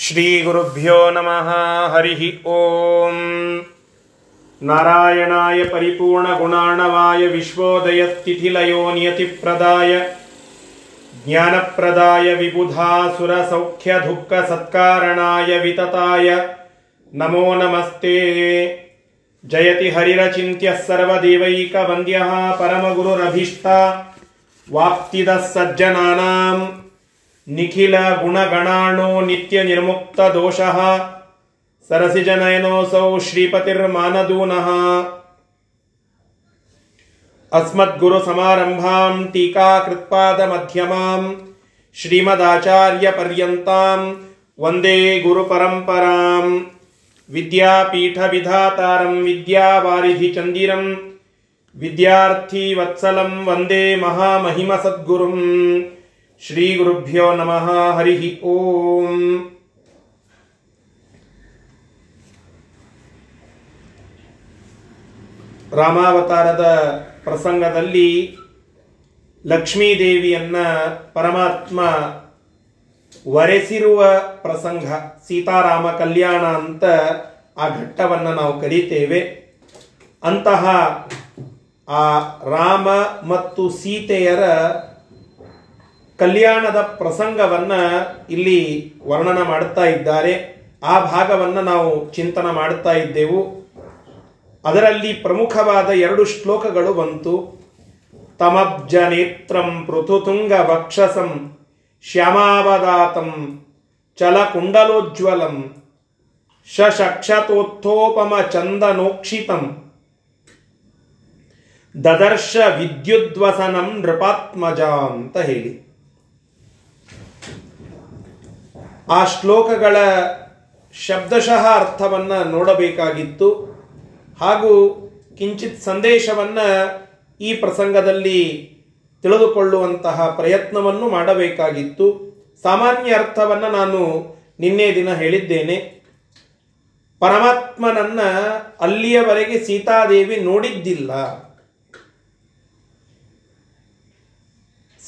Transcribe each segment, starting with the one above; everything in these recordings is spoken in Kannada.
ಶ್ರೀಗುರುಭ್ಯೋ ನಮಃ ಹರಿ ಓಂ ನಾರಾಯಣಾಯ ಪರಿಪೂರ್ಣಗುಣಾಣವಾಯ ವಿಶ್ವೋದಯತಿಥಿಲಯೋ ನಿಯತಿಪ್ರದಾಯ ಜ್ಞಾನಪ್ರದಾಯ ವಿಬುಧಾಸುರಸೌಖ್ಯದುಃಖಸತ್ಕಾರಣಾಯ ವಿತತಾಯ ನಮೋ ನಮಸ್ತೆ ಜಯತಿ ಹರಿರಚಿಂತ್ಯ ಸರ್ವದೇವೈಕವಂದ್ಯ ಪರಮಗುರುರಭೀಷ್ಟ ವಾಪ್ತಿದ ಸಜ್ಜನಾನಾಂ ನಿಖಿಲ ಗುಣಗಣಾಣೋ ನಿತ್ಯ ನಿರ್ಮುಕ್ತ ದೋಷಃ. ಸರಸಿಜನಯನೋಸೌ ಶ್ರೀಪತಿರ್ಮಾನದೂನಃ. ಅಸ್ಮದ್ಗುರು ಸಮಾರಂಭಾಂ ಟೀಕಾಕೃತ್ಪಾದ ಮಧ್ಯಮಾಂ ಶ್ರೀಮದಾಚಾರ್ಯ ಪರ್ಯಂತಾಂ ವಂದೇ ಗುರು ಪರಂಪರಾಂ. ವಿದ್ಯಾಪೀಠ ವಿಧಾತಾರಂ ವಿದ್ಯಾವಾರಿಧಿ ಚಂದಿರಂ ವಿದ್ಯಾರ್ಥಿ ವತ್ಸಲಂ ವಂದೇ ಮಹಾಮಹಿಮ ಸದ್ಗುರುಂ ಶ್ರೀಗುರುಭ್ಯೋ ನಮಃ, ಹರಿ ಓಂ. ರಾಮಾವತಾರದ ಪ್ರಸಂಗದಲ್ಲಿ ಲಕ್ಷ್ಮೀದೇವಿಯನ್ನ ಪರಮಾತ್ಮ ವರೆಸಿರುವ ಪ್ರಸಂಗ, ಸೀತಾರಾಮ ಕಲ್ಯಾಣ ಅಂತ ಆ ಘಟ್ಟವನ್ನು ನಾವು ಕರೀತೇವೆ. ಅಂತಹ ಆ ರಾಮ ಮತ್ತು ಸೀತೆಯರ ಕಲ್ಯಾಣದ ಪ್ರಸಂಗವನ್ನ ಇಲ್ಲಿ ವರ್ಣನ ಮಾಡುತ್ತಾ ಇದ್ದಾರೆ. ಆ ಭಾಗವನ್ನು ನಾವು ಚಿಂತನ ಮಾಡುತ್ತಾ ಇದ್ದೆವು. ಅದರಲ್ಲಿ ಪ್ರಮುಖವಾದ ಎರಡು ಶ್ಲೋಕಗಳು ಬಂತು. ತಮಬ್ಜ ನೇತ್ರಂ ಪೃಥುತುಂಗ ವಕ್ಷಸಂ ಶ್ಯಾಮಾವದಾತಂ ಚಲಕುಂಡಲೋಜ್ವಲಂ ಶಶಕ್ಷತೋತ್ಥೋಪಮ ಚಂದನೋಕ್ಷಿತಂ ದದರ್ಶ ವಿದ್ಯುದ್ವಸನಂ ನೃಪಾತ್ಮಜ ಅಂತ ಹೇಳಿ. ಆ ಶ್ಲೋಕಗಳ ಶಬ್ದಶಃ ಅರ್ಥವನ್ನು ನೋಡಬೇಕಾಗಿತ್ತು. ಹಾಗೂ ಕಿಂಚಿತ್ ಸಂದೇಶವನ್ನು ಈ ಪ್ರಸಂಗದಲ್ಲಿ ತಿಳಿದುಕೊಳ್ಳುವಂತಹ ಪ್ರಯತ್ನವನ್ನು ಮಾಡಬೇಕಾಗಿತ್ತು. ಸಾಮಾನ್ಯ ಅರ್ಥವನ್ನು ನಾನು ನಿನ್ನೆ ದಿನ ಹೇಳಿದ್ದೇನೆ. ಪರಮಾತ್ಮನನ್ನು ಅಲ್ಲಿಯವರೆಗೆ ಸೀತಾದೇವಿ ನೋಡಿದ್ದಿಲ್ಲ.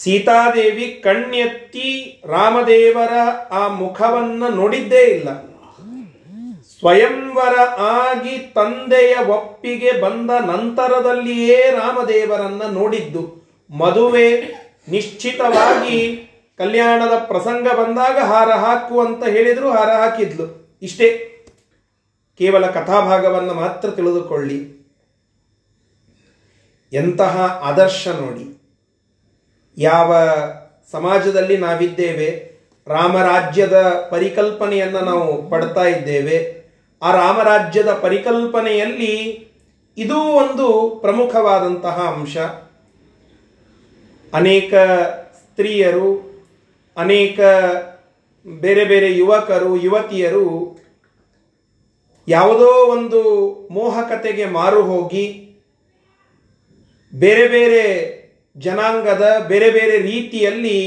ಸೀತಾದೇವಿ ಕಣ್ಣೆತ್ತಿ ರಾಮದೇವರ ಆ ಮುಖವನ್ನ ನೋಡಿದ್ದೇ ಇಲ್ಲ. ಸ್ವಯಂವರ ಆಗಿ ತಂದೆಯ ಒಪ್ಪಿಗೆ ಬಂದ ನಂತರದಲ್ಲಿಯೇ ರಾಮದೇವರನ್ನ ನೋಡಿದ್ದು. ಮದುವೆ ನಿಶ್ಚಿತವಾಗಿ ಕಲ್ಯಾಣದ ಪ್ರಸಂಗ ಬಂದಾಗ ಹಾರ ಹಾಕು ಅಂತ ಹೇಳಿದ್ರು, ಹಾರ ಹಾಕಿದ್ಲು. ಇಷ್ಟೇ. ಕೇವಲ ಕಥಾಭಾಗವನ್ನು ಮಾತ್ರ ತಿಳಿದುಕೊಳ್ಳಿ. ಎಂತಹ ಆದರ್ಶ ನೋಡಿ. ಯಾವ ಸಮಾಜದಲ್ಲಿ ನಾವಿದ್ದೇವೆ, ರಾಮರಾಜ್ಯದ ಪರಿಕಲ್ಪನೆಯನ್ನು ನಾವು ಪಡ್ತಾ ಇದ್ದೇವೆ. ಆ ರಾಮರಾಜ್ಯದ ಪರಿಕಲ್ಪನೆಯಲ್ಲಿ ಇದೂ ಒಂದು ಪ್ರಮುಖವಾದಂತಹ ಅಂಶ. ಅನೇಕ ಸ್ತ್ರೀಯರು, ಅನೇಕ ಬೇರೆ ಬೇರೆ ಯುವಕರು, ಯುವತಿಯರು ಯಾವುದೋ ಒಂದು ಮೋಹಕತೆಗೆ ಮಾರು ಹೋಗಿ ಬೇರೆ ಬೇರೆ ಜನಾಂಗದ ಬೇರೆ ಬೇರೆ ರೀತಿಯಲ್ಲಿ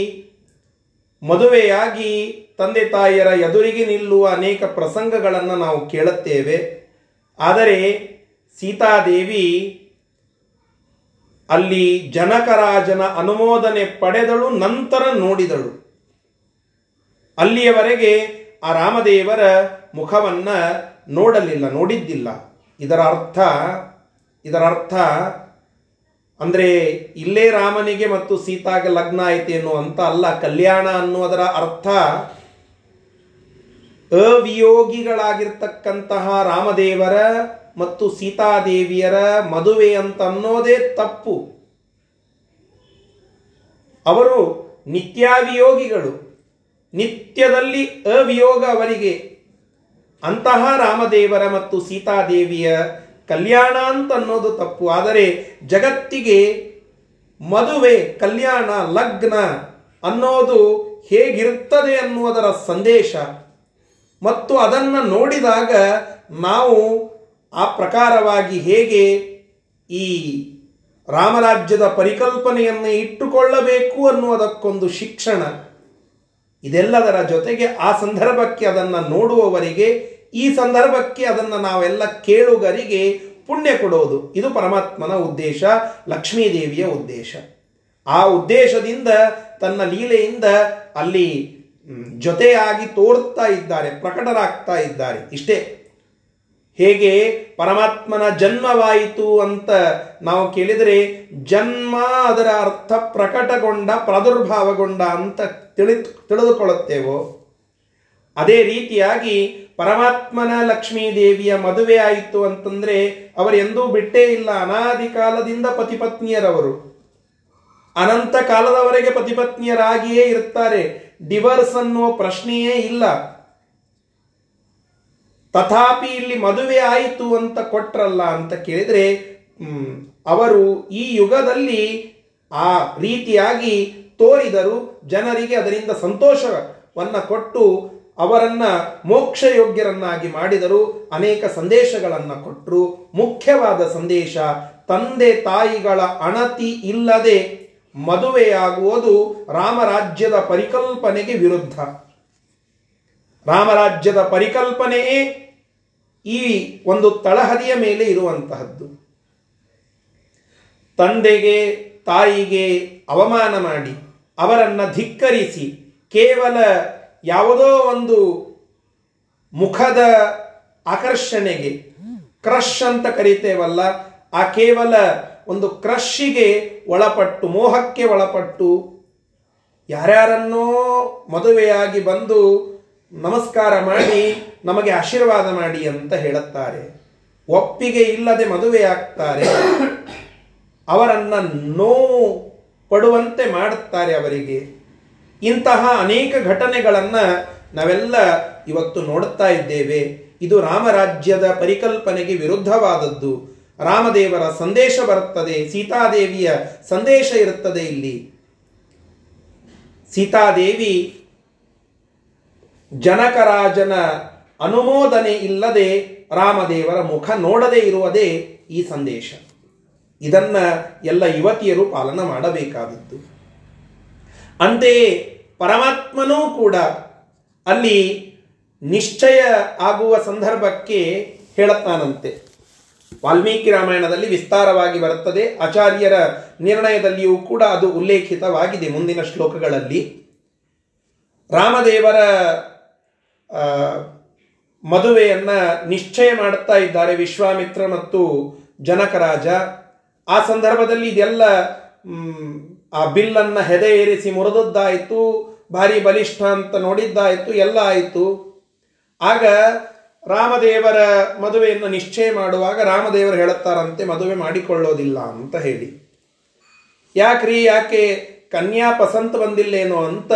ಮದುವೆಯಾಗಿ ತಂದೆ ತಾಯಿಯರ ಎದುರಿಗೆ ನಿಲ್ಲುವ ಅನೇಕ ಪ್ರಸಂಗಗಳನ್ನು ನಾವು ಕೇಳುತ್ತೇವೆ. ಆದರೆ ಸೀತಾದೇವಿ ಅಲ್ಲಿ ಜನಕರಾಜನ ಅನುಮೋದನೆ ಪಡೆದಳು, ನಂತರ ನೋಡಿದಳು. ಅಲ್ಲಿಯವರೆಗೆ ಆ ರಾಮದೇವರ ಮುಖವನ್ನು ನೋಡಲಿಲ್ಲ, ನೋಡಿದ್ದಿಲ್ಲ. ಇದರ ಅರ್ಥ ಇದರ ಅರ್ಥ ಅಂದ್ರೆ ಇಲ್ಲೇ ರಾಮನಿಗೆ ಮತ್ತು ಸೀತಾಗೆ ಲಗ್ನ ಆಯ್ತೇನು ಅಂತ ಅಲ್ಲ, ಕಲ್ಯಾಣ ಅನ್ನುವುದರ ಅರ್ಥ ಅವಿಯೋಗಿಗಳಾಗಿರ್ತಕ್ಕಂತಹ ರಾಮದೇವರ ಮತ್ತು ಸೀತಾದೇವಿಯರ ಮದುವೆ ಅಂತ ಅನ್ನೋದೇ ತಪ್ಪು. ಅವರು ನಿತ್ಯಾವಿಯೋಗಿಗಳು. ನಿತ್ಯದಲ್ಲಿ ಅವಿಯೋಗ ಅವರಿಗೆ. ಅಂತಹ ರಾಮದೇವರ ಮತ್ತು ಸೀತಾದೇವಿಯ ಕಲ್ಯಾಣ ಅಂತ ಅನ್ನೋದು ತಪ್ಪು. ಆದರೆ ಜಗತ್ತಿಗೆ ಮದುವೆ, ಕಲ್ಯಾಣ, ಲಗ್ನ ಅನ್ನೋದು ಹೇಗಿರುತ್ತದೆ ಅನ್ನುವುದರ ಸಂದೇಶ. ಮತ್ತು ಅದನ್ನು ನೋಡಿದಾಗ ನಾವು ಆ ಪ್ರಕಾರವಾಗಿ ಹೇಗೆ ಈ ರಾಮರಾಜ್ಯದ ಪರಿಕಲ್ಪನೆಯನ್ನು ಇಟ್ಟುಕೊಳ್ಳಬೇಕು ಅನ್ನುವುದಕ್ಕೊಂದು ಶಿಕ್ಷಣ. ಇದೆಲ್ಲದರ ಜೊತೆಗೆ ಆ ಸಂದರ್ಭಕ್ಕೆ ಅದನ್ನು ನೋಡುವವರಿಗೆ ಈ ಸಂದರ್ಭಕ್ಕೆ ಅದನ್ನು ನಾವೆಲ್ಲ ಕೇಳುಗರಿಗೆ ಪುಣ್ಯ ಕೊಡೋದು. ಇದು ಪರಮಾತ್ಮನ ಉದ್ದೇಶ ಲಕ್ಷ್ಮೀದೇವಿಯ ಉದ್ದೇಶ. ಆ ಉದ್ದೇಶದಿಂದ ತನ್ನ ಲೀಲೆಯಿಂದ ಅಲ್ಲಿ ಜೊತೆಯಾಗಿ ತೋರ್ತಾ ಇದ್ದಾರೆ, ಪ್ರಕಟರಾಗ್ತಾ ಇದ್ದಾರೆ. ಇಷ್ಟೇ. ಹೇಗೆ? ಪರಮಾತ್ಮನ ಜನ್ಮವಾಯಿತು ಅಂತ ನಾವು ಕೇಳಿದರೆ, ಜನ್ಮ ಅದರ ಅರ್ಥ ಪ್ರಕಟಗೊಂಡ, ಪ್ರಾದುರ್ಭಾವಗೊಂಡ ಅಂತ ತಿಳಿ ತಿಳಿದುಕೊಳ್ಳುತ್ತೇವೋ? ಅದೇ ರೀತಿಯಾಗಿ ಪರಮಾತ್ಮನ ಲಕ್ಷ್ಮೀ ದೇವಿಯ ಮದುವೆ ಆಯಿತು ಅಂತಂದ್ರೆ ಎಂದೂ ಬಿಟ್ಟೇ ಇಲ್ಲ. ಅನಾದಿ ಕಾಲದಿಂದ ಪತಿಪತ್ನಿಯರವರು. ಅನಂತ ಕಾಲದವರೆಗೆ ಪತಿಪತ್ನಿಯರಾಗಿಯೇ ಇರ್ತಾರೆ. ಡಿವರ್ಸ್ ಅನ್ನುವ ಪ್ರಶ್ನೆಯೇ ಇಲ್ಲ. ತಥಾಪಿ ಇಲ್ಲಿ ಮದುವೆ ಆಯಿತು ಅಂತ ಕೊಟ್ರಲ್ಲ ಅಂತ ಕೇಳಿದ್ರೆ ಅವರು ಈ ಯುಗದಲ್ಲಿ ಆ ರೀತಿಯಾಗಿ ತೋರಿದರು ಜನರಿಗೆ ಅದರಿಂದ ಸಂತೋಷವನ್ನ ಕೊಟ್ಟು ಅವರನ್ನ ಮೋಕ್ಷ ಯೋಗ್ಯರನ್ನಾಗಿ ಮಾಡಿದರು ಅನೇಕ ಸಂದೇಶಗಳನ್ನ ಕೊಟ್ಟರು ಮುಖ್ಯವಾದ ಸಂದೇಶ, ತಂದೆ ತಾಯಿಗಳ ಅಣತಿ ಇಲ್ಲದೆ ಮದುವೆಯಾಗುವುದು ರಾಮರಾಜ್ಯದ ಪರಿಕಲ್ಪನೆಗೆ ವಿರುದ್ಧ. ರಾಮರಾಜ್ಯದ ಪರಿಕಲ್ಪನೆಯೇ ಈ ಒಂದು ತಳಹದಿಯ ಮೇಲೆ ಇರುವಂತಹದ್ದು. ತಂದೆಗೆ ತಾಯಿಗೆ ಅವಮಾನ ಮಾಡಿ ಅವರನ್ನು ಧಿಕ್ಕರಿಸಿ ಕೇವಲ ಯಾವುದೋ ಒಂದು ಮುಖದ ಆಕರ್ಷಣೆಗೆ, ಕ್ರಶ್ ಅಂತ ಕರಿತೇವಲ್ಲ, ಆ ಕೇವಲ ಒಂದು ಕ್ರಶ್ಶಿಗೆ ಒಳಪಟ್ಟು, ಮೋಹಕ್ಕೆ ಒಳಪಟ್ಟು ಯಾರ್ಯಾರನ್ನೋ ಮದುವೆಯಾಗಿ ಬಂದು ನಮಸ್ಕಾರ ಮಾಡಿ, ನಮಗೆ ಆಶೀರ್ವಾದ ಮಾಡಿ ಅಂತ ಹೇಳುತ್ತಾರೆ. ಒಪ್ಪಿಗೆ ಇಲ್ಲದೆ ಮದುವೆಯಾಗ್ತಾರೆ. ಅವರನ್ನು ನೋವು ಪಡುವಂತೆ ಮಾಡುತ್ತಾರೆ ಅವರಿಗೆ. ಇಂತಹ ಅನೇಕ ಘಟನೆಗಳನ್ನು ನಾವೆಲ್ಲ ಇವತ್ತು ನೋಡುತ್ತಾ ಇದ್ದೇವೆ. ಇದು ರಾಮರಾಜ್ಯದ ಪರಿಕಲ್ಪನೆಗೆ ವಿರುದ್ಧವಾದದ್ದು. ರಾಮದೇವರ ಸಂದೇಶ ಬರುತ್ತದೆ, ಸೀತಾದೇವಿಯ ಸಂದೇಶ ಇರುತ್ತದೆ ಇಲ್ಲಿ. ಸೀತಾದೇವಿ ಜನಕರಾಜನ ಅನುಮೋದನೆ ಇಲ್ಲದೆ ರಾಮದೇವರ ಮುಖ ನೋಡದೇ ಇರುವುದೇ ಈ ಸಂದೇಶ. ಇದನ್ನ ಎಲ್ಲ ಯುವತಿಯರು ಪಾಲನ ಮಾಡಬೇಕಾದದ್ದು. ಅಂತೆಯೇ ಪರಮಾತ್ಮನೂ ಕೂಡ ಅಲ್ಲಿ ನಿಶ್ಚಯ ಆಗುವ ಸಂದರ್ಭಕ್ಕೆ ಹೇಳುತ್ತಾನಂತೆ. ವಾಲ್ಮೀಕಿ ರಾಮಾಯಣದಲ್ಲಿ ವಿಸ್ತಾರವಾಗಿ ಬರುತ್ತದೆ. ಆಚಾರ್ಯರ ನಿರ್ಣಯದಲ್ಲಿಯೂ ಕೂಡ ಅದು ಉಲ್ಲೇಖಿತವಾಗಿದೆ ಮುಂದಿನ ಶ್ಲೋಕಗಳಲ್ಲಿ. ರಾಮದೇವರ ಮದುವೆಯನ್ನು ನಿಶ್ಚಯ ಮಾಡುತ್ತಾ ಇದ್ದಾರೆ ವಿಶ್ವಾಮಿತ್ರ ಮತ್ತು ಜನಕರಾಜ. ಆ ಸಂದರ್ಭದಲ್ಲಿ ಇದೆಲ್ಲ ಆ ಬಿಲ್ಲನ್ನು ಹೆದೆ ಏರಿಸಿ ಮುರಿದದ್ದಾಯಿತು, ಭಾರಿ ಬಲಿಷ್ಠ ಅಂತ ನೋಡಿದ್ದಾಯಿತು, ಎಲ್ಲ ಆಯಿತು. ಆಗ ರಾಮದೇವರ ಮದುವೆಯನ್ನು ನಿಶ್ಚಯ ಮಾಡುವಾಗ ರಾಮದೇವರು ಹೇಳುತ್ತಾರಂತೆ, ಮದುವೆ ಮಾಡಿಕೊಳ್ಳೋದಿಲ್ಲ ಅಂತ ಹೇಳಿ. ಯಾಕ್ರಿ, ಯಾಕೆ ಕನ್ಯಾ ಪಸಂತ ಬಂದಿಲ್ಲೇನೋ ಅಂತ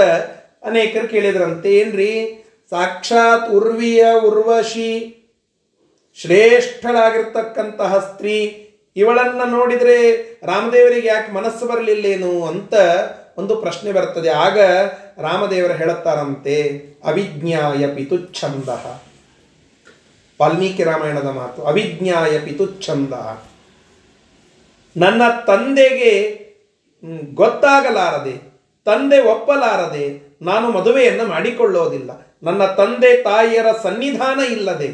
ಅನೇಕರು ಕೇಳಿದ್ರಂತೆ, ಏನ್ರಿ? ಸಾಕ್ಷಾತ್ ಉರ್ವಿಯ ಉರ್ವಶಿ ಶ್ರೇಷ್ಠಳಾಗಿರ್ತಕ್ಕಂತಹ ಸ್ತ್ರೀ ಇವಳನ್ನ ನೋಡಿದರೆ ರಾಮದೇವರಿಗೆ ಯಾಕೆ ಮನಸ್ಸು ಬರಲಿಲ್ಲೇನು ಅಂತ ಒಂದು ಪ್ರಶ್ನೆ ಬರ್ತದೆ ಆಗ ರಾಮದೇವರು ಹೇಳುತ್ತಾರಂತೆ, ಅವಿಜ್ಞಾಯ ಪಿತುಚ್ಛಂದ. ವಾಲ್ಮೀಕಿ ರಾಮಾಯಣದ ಮಾತು, ಅವಿಜ್ಞಾಯ ಪಿತುಚ್ಛಂದ. ನನ್ನ ತಂದೆಗೆ ಗೊತ್ತಾಗಲಾರದೆ, ತಂದೆ ಒಪ್ಪಲಾರದೆ ನಾನು ಮದುವೆಯನ್ನು ಮಾಡಿಕೊಳ್ಳೋದಿಲ್ಲ. ನನ್ನ ತಂದೆ ತಾಯಿಯರ ಸನ್ನಿಧಾನ ಇಲ್ಲದೆ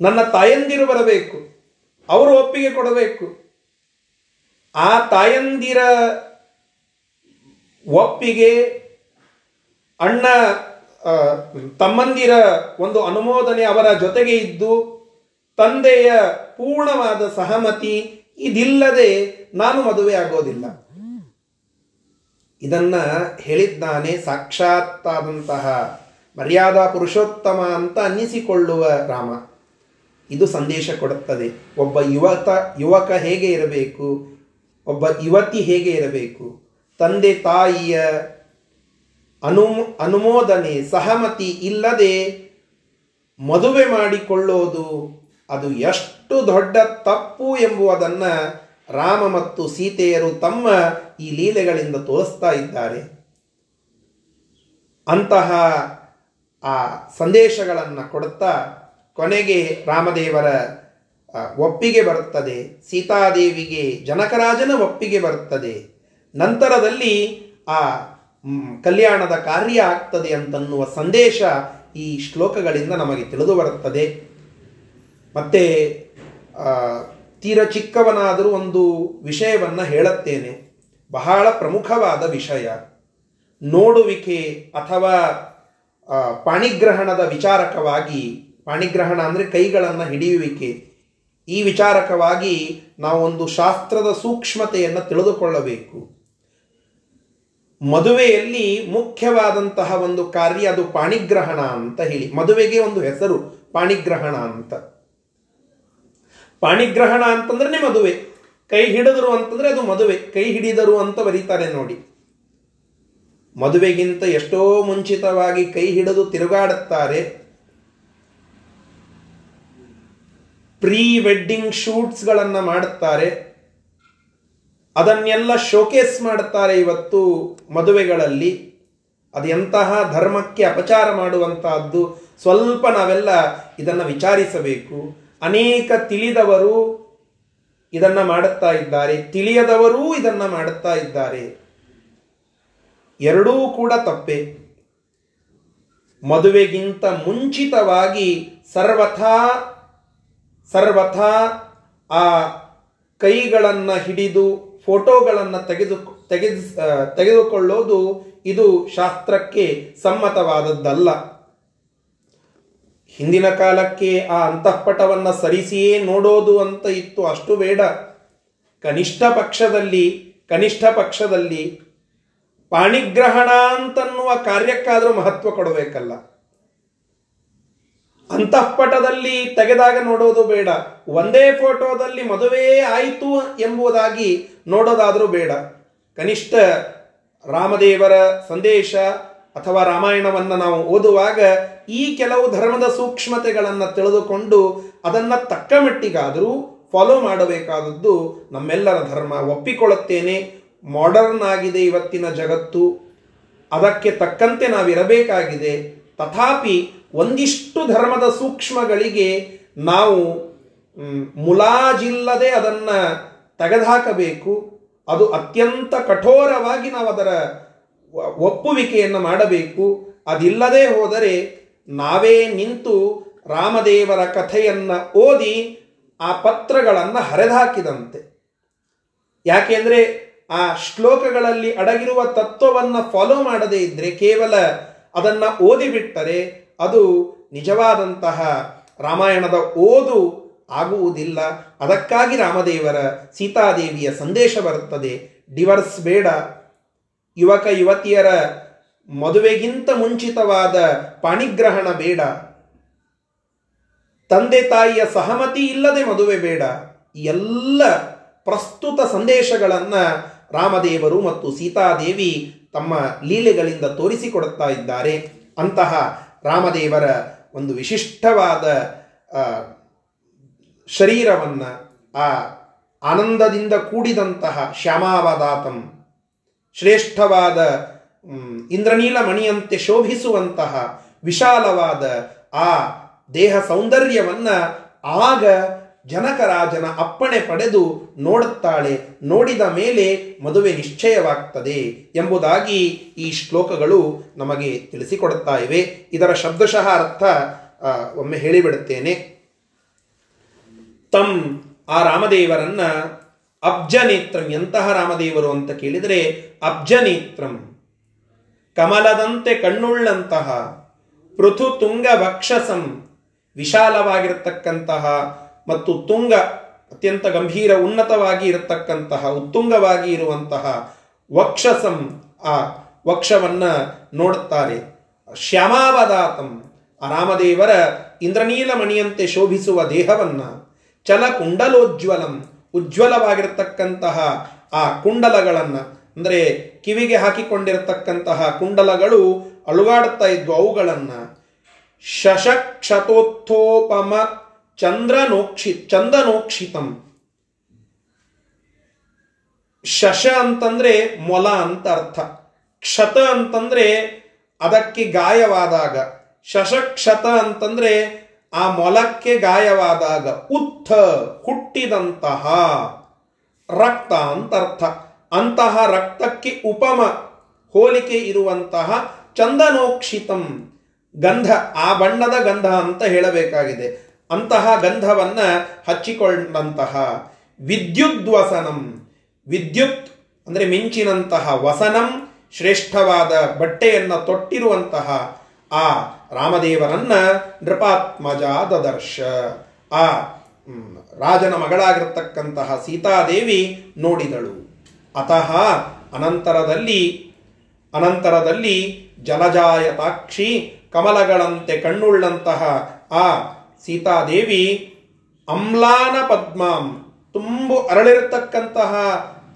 ನನ್ನ ತಾಯಂದಿರು ಬರಬೇಕು. ಅವರು ಒಪ್ಪಿಗೆ ಕೊಡಬೇಕು. ಆ ತಾಯಂದಿರ ಒಪ್ಪಿಗೆ ಅಣ್ಣ ತಮ್ಮಂದಿರ ಒಂದು ಅನುಮೋದನೆ ಅವರ ಜೊತೆಗೆ ಇದ್ದು, ತಂದೆಯ ಪೂರ್ಣವಾದ ಸಹಮತಿ ಇದಿಲ್ಲದೆ ನಾನು ಮದುವೆ ಆಗೋದಿಲ್ಲ. ಇದನ್ನ ಹೇಳಿದ್ದಾನೆ ಸಾಕ್ಷಾತ್ತಾದಂತಹ ಮರ್ಯಾದಾ ಪುರುಷೋತ್ತಮ ಅಂತ ಅನ್ನಿಸಿಕೊಳ್ಳುವ ರಾಮ. ಇದು ಸಂದೇಶ ಕೊಡುತ್ತದೆ. ಒಬ್ಬ ಯುವತ ಯುವಕ ಹೇಗೆ ಇರಬೇಕು? ಒಬ್ಬ ಯುವತಿ ಹೇಗೆ ಇರಬೇಕು? ತಂದೆ, ತಾಯಿಯ ಅನು, ಅನುಮೋದನೆ, ಸಹಮತಿ ಇಲ್ಲದೆ ಮದುವೆ ಮಾಡಿಕೊಳ್ಳೋದು ಅದು ಎಷ್ಟು ದೊಡ್ಡ ತಪ್ಪು ಎಂಬುವುದನ್ನು ರಾಮ ಮತ್ತು ಸೀತೆಯರು ತಮ್ಮ ಈ ಲೀಲೆಗಳಿಂದ ತೋರಿಸ್ತಾ ಇದ್ದಾರೆ. ಅಂತಹ ಆ ಸಂದೇಶಗಳನ್ನು ಕೊಡುತ್ತಾ ಕೊನೆಗೆ ರಾಮದೇವರ ಒಪ್ಪಿಗೆ ಬರುತ್ತದೆ. ಸೀತಾದೇವಿಗೆ, ಜನಕರಾಜನ ಒಪ್ಪಿಗೆ ಬರುತ್ತದೆ. ನಂತರದಲ್ಲಿ ಆ ಕಲ್ಯಾಣದ ಕಾರ್ಯ ಆಗ್ತದೆ ಅಂತನ್ನುವ ಸಂದೇಶ ಈ ಶ್ಲೋಕಗಳಿಂದ ನಮಗೆ ತಿಳಿದು ಬರುತ್ತದೆ. ಮತ್ತೆ ತೀರ ಚಿಕ್ಕವನಾದರೂ ಒಂದು ವಿಷಯವನ್ನು ಹೇಳುತ್ತೇನೆ. ಬಹಳ ಪ್ರಮುಖವಾದ ವಿಷಯ. ನೋಡುವಿಕೆ ಅಥವಾ ಪಾಣಿಗ್ರಹಣದ ವಿಚಾರಕವಾಗಿ ಪಾಣಿಗ್ರಹಣ ಅಂದರೆ ಕೈಗಳನ್ನು ಹಿಡಿಯುವಿಕೆ. ಈ ವಿಚಾರಕವಾಗಿ ನಾವೊಂದು ಶಾಸ್ತ್ರದ ಸೂಕ್ಷ್ಮತೆಯನ್ನು ತಿಳಿದುಕೊಳ್ಳಬೇಕು. ಮದುವೆಯಲ್ಲಿ ಮುಖ್ಯವಾದಂತಹ ಒಂದು ಕಾರ್ಯ ಅದು ಪಾಣಿಗ್ರಹಣ ಅಂತ ಹೇಳಿ. ಮದುವೆಗೆ ಒಂದು ಹೆಸರು, ಪಾಣಿಗ್ರಹಣ ಅಂತ. ಪಾಣಿಗ್ರಹಣ ಅಂತಂದ್ರೆ ಮದುವೆ. ಕೈ ಹಿಡಿದರು ಅಂತಂದ್ರೆ ಅದು ಮದುವೆ. ಕೈ ಹಿಡಿದರು ಅಂತ ಬರೀತಾರೆ ನೋಡಿ. ಮದುವೆಗಿಂತ ಎಷ್ಟೋ ಮುಂಚಿತವಾಗಿ ಕೈ ಹಿಡಿದು ತಿರುಗಾಡುತ್ತಾರೆ. ಪ್ರೀ ವೆಡ್ಡಿಂಗ್ ಶೂಟ್ಸ್ಗಳನ್ನು ಮಾಡುತ್ತಾರೆ. ಅದನ್ನೆಲ್ಲ ಶೋಕೇಸ್ ಮಾಡುತ್ತಾರೆ ಇವತ್ತು ಮದುವೆಗಳಲ್ಲಿ. ಅದು ಎಂತಹ ಧರ್ಮಕ್ಕೆ ಅಪಚಾರ ಮಾಡುವಂತಹದ್ದು. ಸ್ವಲ್ಪ ನಾವೆಲ್ಲ ಇದನ್ನು ವಿಚಾರಿಸಬೇಕು. ಅನೇಕ ತಿಳಿದವರು ಇದನ್ನು ಮಾಡುತ್ತಾ ಇದ್ದಾರೆ. ತಿಳಿಯದವರೂ ಇದನ್ನು ಮಾಡುತ್ತಾ ಇದ್ದಾರೆ. ಎರಡೂ ಕೂಡ ತಪ್ಪೆ. ಮದುವೆಗಿಂತ ಮುಂಚಿತವಾಗಿ ಸರ್ವಥಾ ಸರ್ವಥಾ ಆ ಕೈಗಳನ್ನು ಹಿಡಿದು ಫೋಟೋಗಳನ್ನು ತೆಗೆದು ತೆಗೆದು ತೆಗೆದುಕೊಳ್ಳೋದು ಇದು ಶಾಸ್ತ್ರಕ್ಕೆ ಸಮ್ಮತವಾದದ್ದಲ್ಲ. ಹಿಂದಿನ ಕಾಲಕ್ಕೆ ಆ ಅಂತಃಪಟವನ್ನು ಸರಿಸಿಯೇ ನೋಡೋದು ಅಂತ ಇತ್ತು ಅಷ್ಟು ಬೇಡ. ಕನಿಷ್ಠ ಪಕ್ಷದಲ್ಲಿ ಕನಿಷ್ಠ ಪಕ್ಷದಲ್ಲಿ ಪಾಣಿಗ್ರಹಣ ಅಂತನ್ನುವ ಕಾರ್ಯಕ್ಕಾದರೂ ಮಹತ್ವ ಕೊಡಬೇಕಲ್ಲ. ಅಂತಃಪಟದಲ್ಲಿ ತೆಗೆದಾಗ ನೋಡೋದು ಬೇಡ. ಒಂದೇ ಫೋಟೋದಲ್ಲಿ ಮದುವೆ ಆಯಿತು ಎಂಬುದಾಗಿ ನೋಡೋದಾದರೂ ಬೇಡ. ಕನಿಷ್ಠ ರಾಮದೇವರ ಸಂದೇಶ ಅಥವಾ ರಾಮಾಯಣವನ್ನು ನಾವು ಓದುವಾಗ ಈ ಕೆಲವು ಧರ್ಮದ ಸೂಕ್ಷ್ಮತೆಗಳನ್ನು ತಿಳಿದುಕೊಂಡು ಅದನ್ನು ತಕ್ಕ ಮಟ್ಟಿಗಾದರೂ ಫಾಲೋ ಮಾಡಬೇಕಾದದ್ದು ನಮ್ಮೆಲ್ಲರ ಧರ್ಮ. ಒಪ್ಪಿಕೊಳ್ಳುತ್ತೇನೆ ಮಾಡರ್ನ್ ಆಗಿದೆ ಇವತ್ತಿನ ಜಗತ್ತು. ಅದಕ್ಕೆ ತಕ್ಕಂತೆ ನಾವಿರಬೇಕಾಗಿದೆ. ತಥಾಪಿ ಒಂದಿಷ್ಟು ಧರ್ಮದ ಸೂಕ್ಷ್ಮಗಳಿಗೆ ನಾವು ಮುಲಾಜಿಲ್ಲದೆ ಅದನ್ನು ತೆಗೆದುಹಾಕಬೇಕು. ಅದು ಅತ್ಯಂತ ಕಠೋರವಾಗಿ ನಾವು ಅದರ ಒಪ್ಪುವಿಕೆಯನ್ನು ಮಾಡಬೇಕು. ಅದಿಲ್ಲದೆ ಹೋದರೆ ನಾವೇ ನಿಂತು ರಾಮದೇವರ ಕಥೆಯನ್ನು ಓದಿ ಆ ಪತ್ರಗಳನ್ನು ಹರಿದಾಕಿದಂತೆ ಯಾಕೆಂದರೆ ಆ ಶ್ಲೋಕಗಳಲ್ಲಿ ಅಡಗಿರುವ ತತ್ವವನ್ನು ಫಾಲೋ ಮಾಡದೇ ಇದ್ದರೆ ಕೇವಲ ಅದನ್ನು ಓದಿಬಿಟ್ಟರೆ ಅದು ನಿಜವಾದಂತಹ ರಾಮಾಯಣದ ಓದು ಆಗುವುದಿಲ್ಲ. ಅದಕ್ಕಾಗಿ ರಾಮದೇವರ ಸೀತಾದೇವಿಯ ಸಂದೇಶ ಬರುತ್ತದೆ. ಡಿವರ್ಸ್ ಬೇಡ. ಯುವಕ ಯುವತಿಯರ ಮದುವೆಗಿಂತ ಮುಂಚಿತವಾದ ಪಾಣಿಗ್ರಹಣ ಬೇಡ. ತಂದೆ ತಾಯಿಯ ಸಹಮತಿ ಇಲ್ಲದೆ ಮದುವೆ ಬೇಡ. ಎಲ್ಲ ಪ್ರಸ್ತುತ ಸಂದೇಶಗಳನ್ನು ರಾಮದೇವರು ಮತ್ತು ಸೀತಾದೇವಿ ತಮ್ಮ ಲೀಲೆಗಳಿಂದ ತೋರಿಸಿಕೊಡುತ್ತಾ ಇದ್ದಾರೆ. ಅಂತಹ ರಾಮದೇವರ ಒಂದು ವಿಶಿಷ್ಟವಾದ ಶರೀರವನ್ನು ಆ ಆನಂದದಿಂದ ಕೂಡಿದಂತಹ ಶ್ಯಾಮಾವದಾತಂ, ಶ್ರೇಷ್ಠವಾದ ಇಂದ್ರನೀಲ ಮಣಿಯಂತೆ ಶೋಭಿಸುವಂತಹ ವಿಶಾಲವಾದ ಆ ದೇಹ ಸೌಂದರ್ಯವನ್ನು ಆಗ ಜನಕರಾಜನ ಅಪ್ಪಣೆ ಪಡೆದು ನೋಡುತ್ತಾಳೆ, ನೋಡಿದ ಮೇಲೆ ಮದುವೆ ನಿಶ್ಚಯವಾಗ್ತದೆ ಎಂಬುದಾಗಿ ಈ ಶ್ಲೋಕಗಳು ನಮಗೆ ತಿಳಿಸಿಕೊಡುತ್ತಾ ಇವೆ. ಇದರ ಶಬ್ದಶಃ ಅರ್ಥ ಒಮ್ಮೆ ಹೇಳಿಬಿಡುತ್ತೇನೆ. ತಂ, ಆ ರಾಮದೇವರನ್ನ ಅಬ್ಜನೇತ್ರಂ, ಎಂತಹ ರಾಮದೇವರು ಅಂತ ಕೇಳಿದರೆ ಅಬ್ಜನೇತ್ರಂ. ಕಮಲದಂತೆ ಕಣ್ಣುಳ್ಳಂತಹ ಪೃಥು ತುಂಗ ವಕ್ಷಸಂ ವಿಶಾಲವಾಗಿರತಕ್ಕಂತಹ ಮತ್ತು ತುಂಗ ಅತ್ಯಂತ ಗಂಭೀರ ಉನ್ನತವಾಗಿ ಇರತಕ್ಕಂತಹ, ಉತ್ತುಂಗವಾಗಿ ಇರುವಂತಹ ವಕ್ಷಸಂ ಆ ವಕ್ಷವನ್ನ ನೋಡುತ್ತಾರೆ. ಶ್ಯಾಮಾವದಾತಂ, ಆ ರಾಮದೇವರ ಇಂದ್ರನೀಲ ಮಣಿಯಂತೆ ಶೋಭಿಸುವ ದೇಹವನ್ನ, ಚಲಕುಂಡಲೋಜ್ವಲಂ, ಉಜ್ವಲವಾಗಿರತಕ್ಕಂತಹ ಆ ಕುಂಡಲಗಳನ್ನು, ಅಂದರೆ ಕಿವಿಗೆ ಹಾಕಿಕೊಂಡಿರತಕ್ಕಂತಹ ಕುಂಡಲಗಳು ಅಳುಗಾಡುತ್ತಾ ಇದ್ವು ಅವುಗಳನ್ನು, ಶಶಕ್ಷತೋತ್ಥೋಪಮ ಚಂದ್ರನೋಕ್ಷಿ ಚಂದನೋಕ್ಷಿತಂ. ಶಶ ಅಂತಂದ್ರೆ ಮೊಲ ಅಂತ ಅರ್ಥ. ಕ್ಷತ ಅಂತಂದ್ರೆ ಅದಕ್ಕೆ ಗಾಯವಾದಾಗ. ಶಶಕ್ಷತ ಅಂತಂದ್ರೆ ಆ ಮೊಲಕ್ಕೆ ಗಾಯವಾದಾಗ. ಉತ್ಥ ಹುಟ್ಟಿದಂತಹ ರಕ್ತ ಅಂತ ಅರ್ಥ. ಅಂತಹ ರಕ್ತಕ್ಕೆ ಉಪಮ ಹೋಲಿಕೆ ಇರುವಂತಹ ಚಂದನೋಕ್ಷಿತಂ. ಗಂಧ, ಆ ಬಣ್ಣದ ಗಂಧ ಅಂತ ಹೇಳಬೇಕಾಗಿದೆ. ಅಂತಹ ಗಂಧವನ್ನ ಹಚ್ಚಿಕೊಂಡಂತಹ ವಿದ್ಯುದ್ವಸನಂ. ವಿದ್ಯುತ್ ಅಂದರೆ ಮಿಂಚಿನಂತಹ ವಸನಂ, ಶ್ರೇಷ್ಠವಾದ ಬಟ್ಟೆಯನ್ನು ತೊಟ್ಟಿರುವಂತಹ ಆ ರಾಮದೇವರನ್ನ ನೃಪಾತ್ಮಜ ದದರ್ಶ ಆ ರಾಜನ ಮಗಳಾಗಿರ್ತಕ್ಕಂತಹ ಸೀತಾದೇವಿ ನೋಡಿದಳು. ಅತಃ ಅನಂತರದಲ್ಲಿ ಅನಂತರದಲ್ಲಿ ಜಲಜಾಯತಾಕ್ಷಿ ಕಮಲಗಳಂತೆ ಕಣ್ಣುಳ್ಳಂತಹ ಆ ಸೀತಾದೇವಿ ಅಮ್ಲಾನ ಪದ್ಮಾಂ. ತುಂಬು ಅರಳಿರತಕ್ಕಂತಹ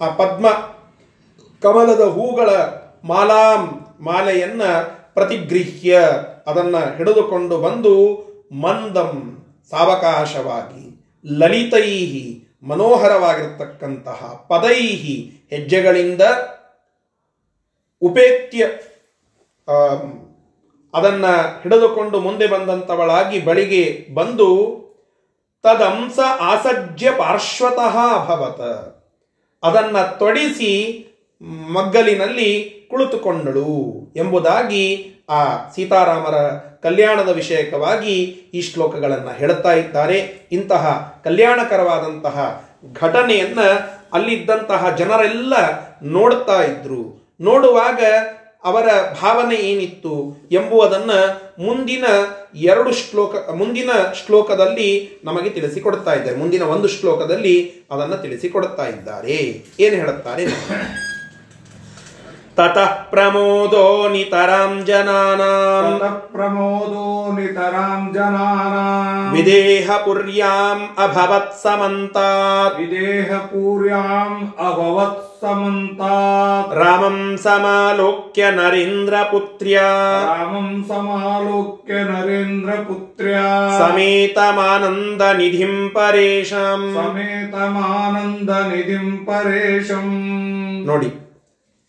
ಆ ಪದ್ಮ, ಕಮಲದ ಹೂಗಳ ಮಾಲಾಂ, ಮಾಲೆಯನ್ನ ಪ್ರತಿಗೃಹ್ಯ, ಅದನ್ನ ಹಿಡಿದುಕೊಂಡು ಬಂದು ಮಂದಂ, ಸಾವಕಾಶವಾಗಿ, ಲಲಿತೈಹಿ, ಮನೋಹರವಾಗಿರತಕ್ಕಂತಹ ಪದೈಹಿ ಹೆಜ್ಜೆಗಳಿಂದ ಉಪೇತ್ಯ ಅದನ್ನ ಹಿಡಿದುಕೊಂಡು ಮುಂದೆ ಬಂದಂತವಳಾಗಿ ಬಳಿಗೆ ಬಂದು, ತದಂಸ ಆಸಜ್ಯ ಪಾರ್ಶ್ವತಃ ಅಭವತ ಅದನ್ನ ತೊಡಿಸಿ ಮಗ್ಗಲಿನಲ್ಲಿ ಕುಳಿತುಕೊಂಡಳು ಎಂಬುದಾಗಿ ಆ ಸೀತಾರಾಮರ ಕಲ್ಯಾಣದ ವಿಷಯಕವಾಗಿ ಈ ಶ್ಲೋಕಗಳನ್ನು ಹೇಳುತ್ತಾ ಇದ್ದಾರೆ. ಇಂತಹ ಕಲ್ಯಾಣಕರವಾದಂತಹ ಘಟನೆಯನ್ನು ಅಲ್ಲಿದ್ದಂತಹ ಜನರೆಲ್ಲ ನೋಡ್ತಾ ಇದ್ರು. ನೋಡುವಾಗ ಅವರ ಭಾವನೆ ಏನಿತ್ತು ಎಂಬುವುದನ್ನು ಮುಂದಿನ ಎರಡು ಶ್ಲೋಕ, ಮುಂದಿನ ಶ್ಲೋಕದಲ್ಲಿ ನಮಗೆ ತಿಳಿಸಿಕೊಡ್ತಾ ಇದ್ದಾರೆ. ಮುಂದಿನ ಒಂದು ಶ್ಲೋಕದಲ್ಲಿ ಅದನ್ನು ತಿಳಿಸಿಕೊಡುತ್ತಾ ಇದ್ದಾರೆ. ಏನು ಹೇಳುತ್ತಾರೆ? ततः प्रमोदो नितरां जनानां प्रमोदो नितरां जनानां विदेहपुर्याम् अभवत् समन्तात् विदेहपुर्याम् अभवत् समन्तात् रामं समालोक्य नरेन्द्रपुत्र्या रामं समालोक्य नरेन्द्रपुत्र्या समेतमानन्दनिधिं परेशाम् समेतमानन्दनिधिं परेशम् ನೋಡಿ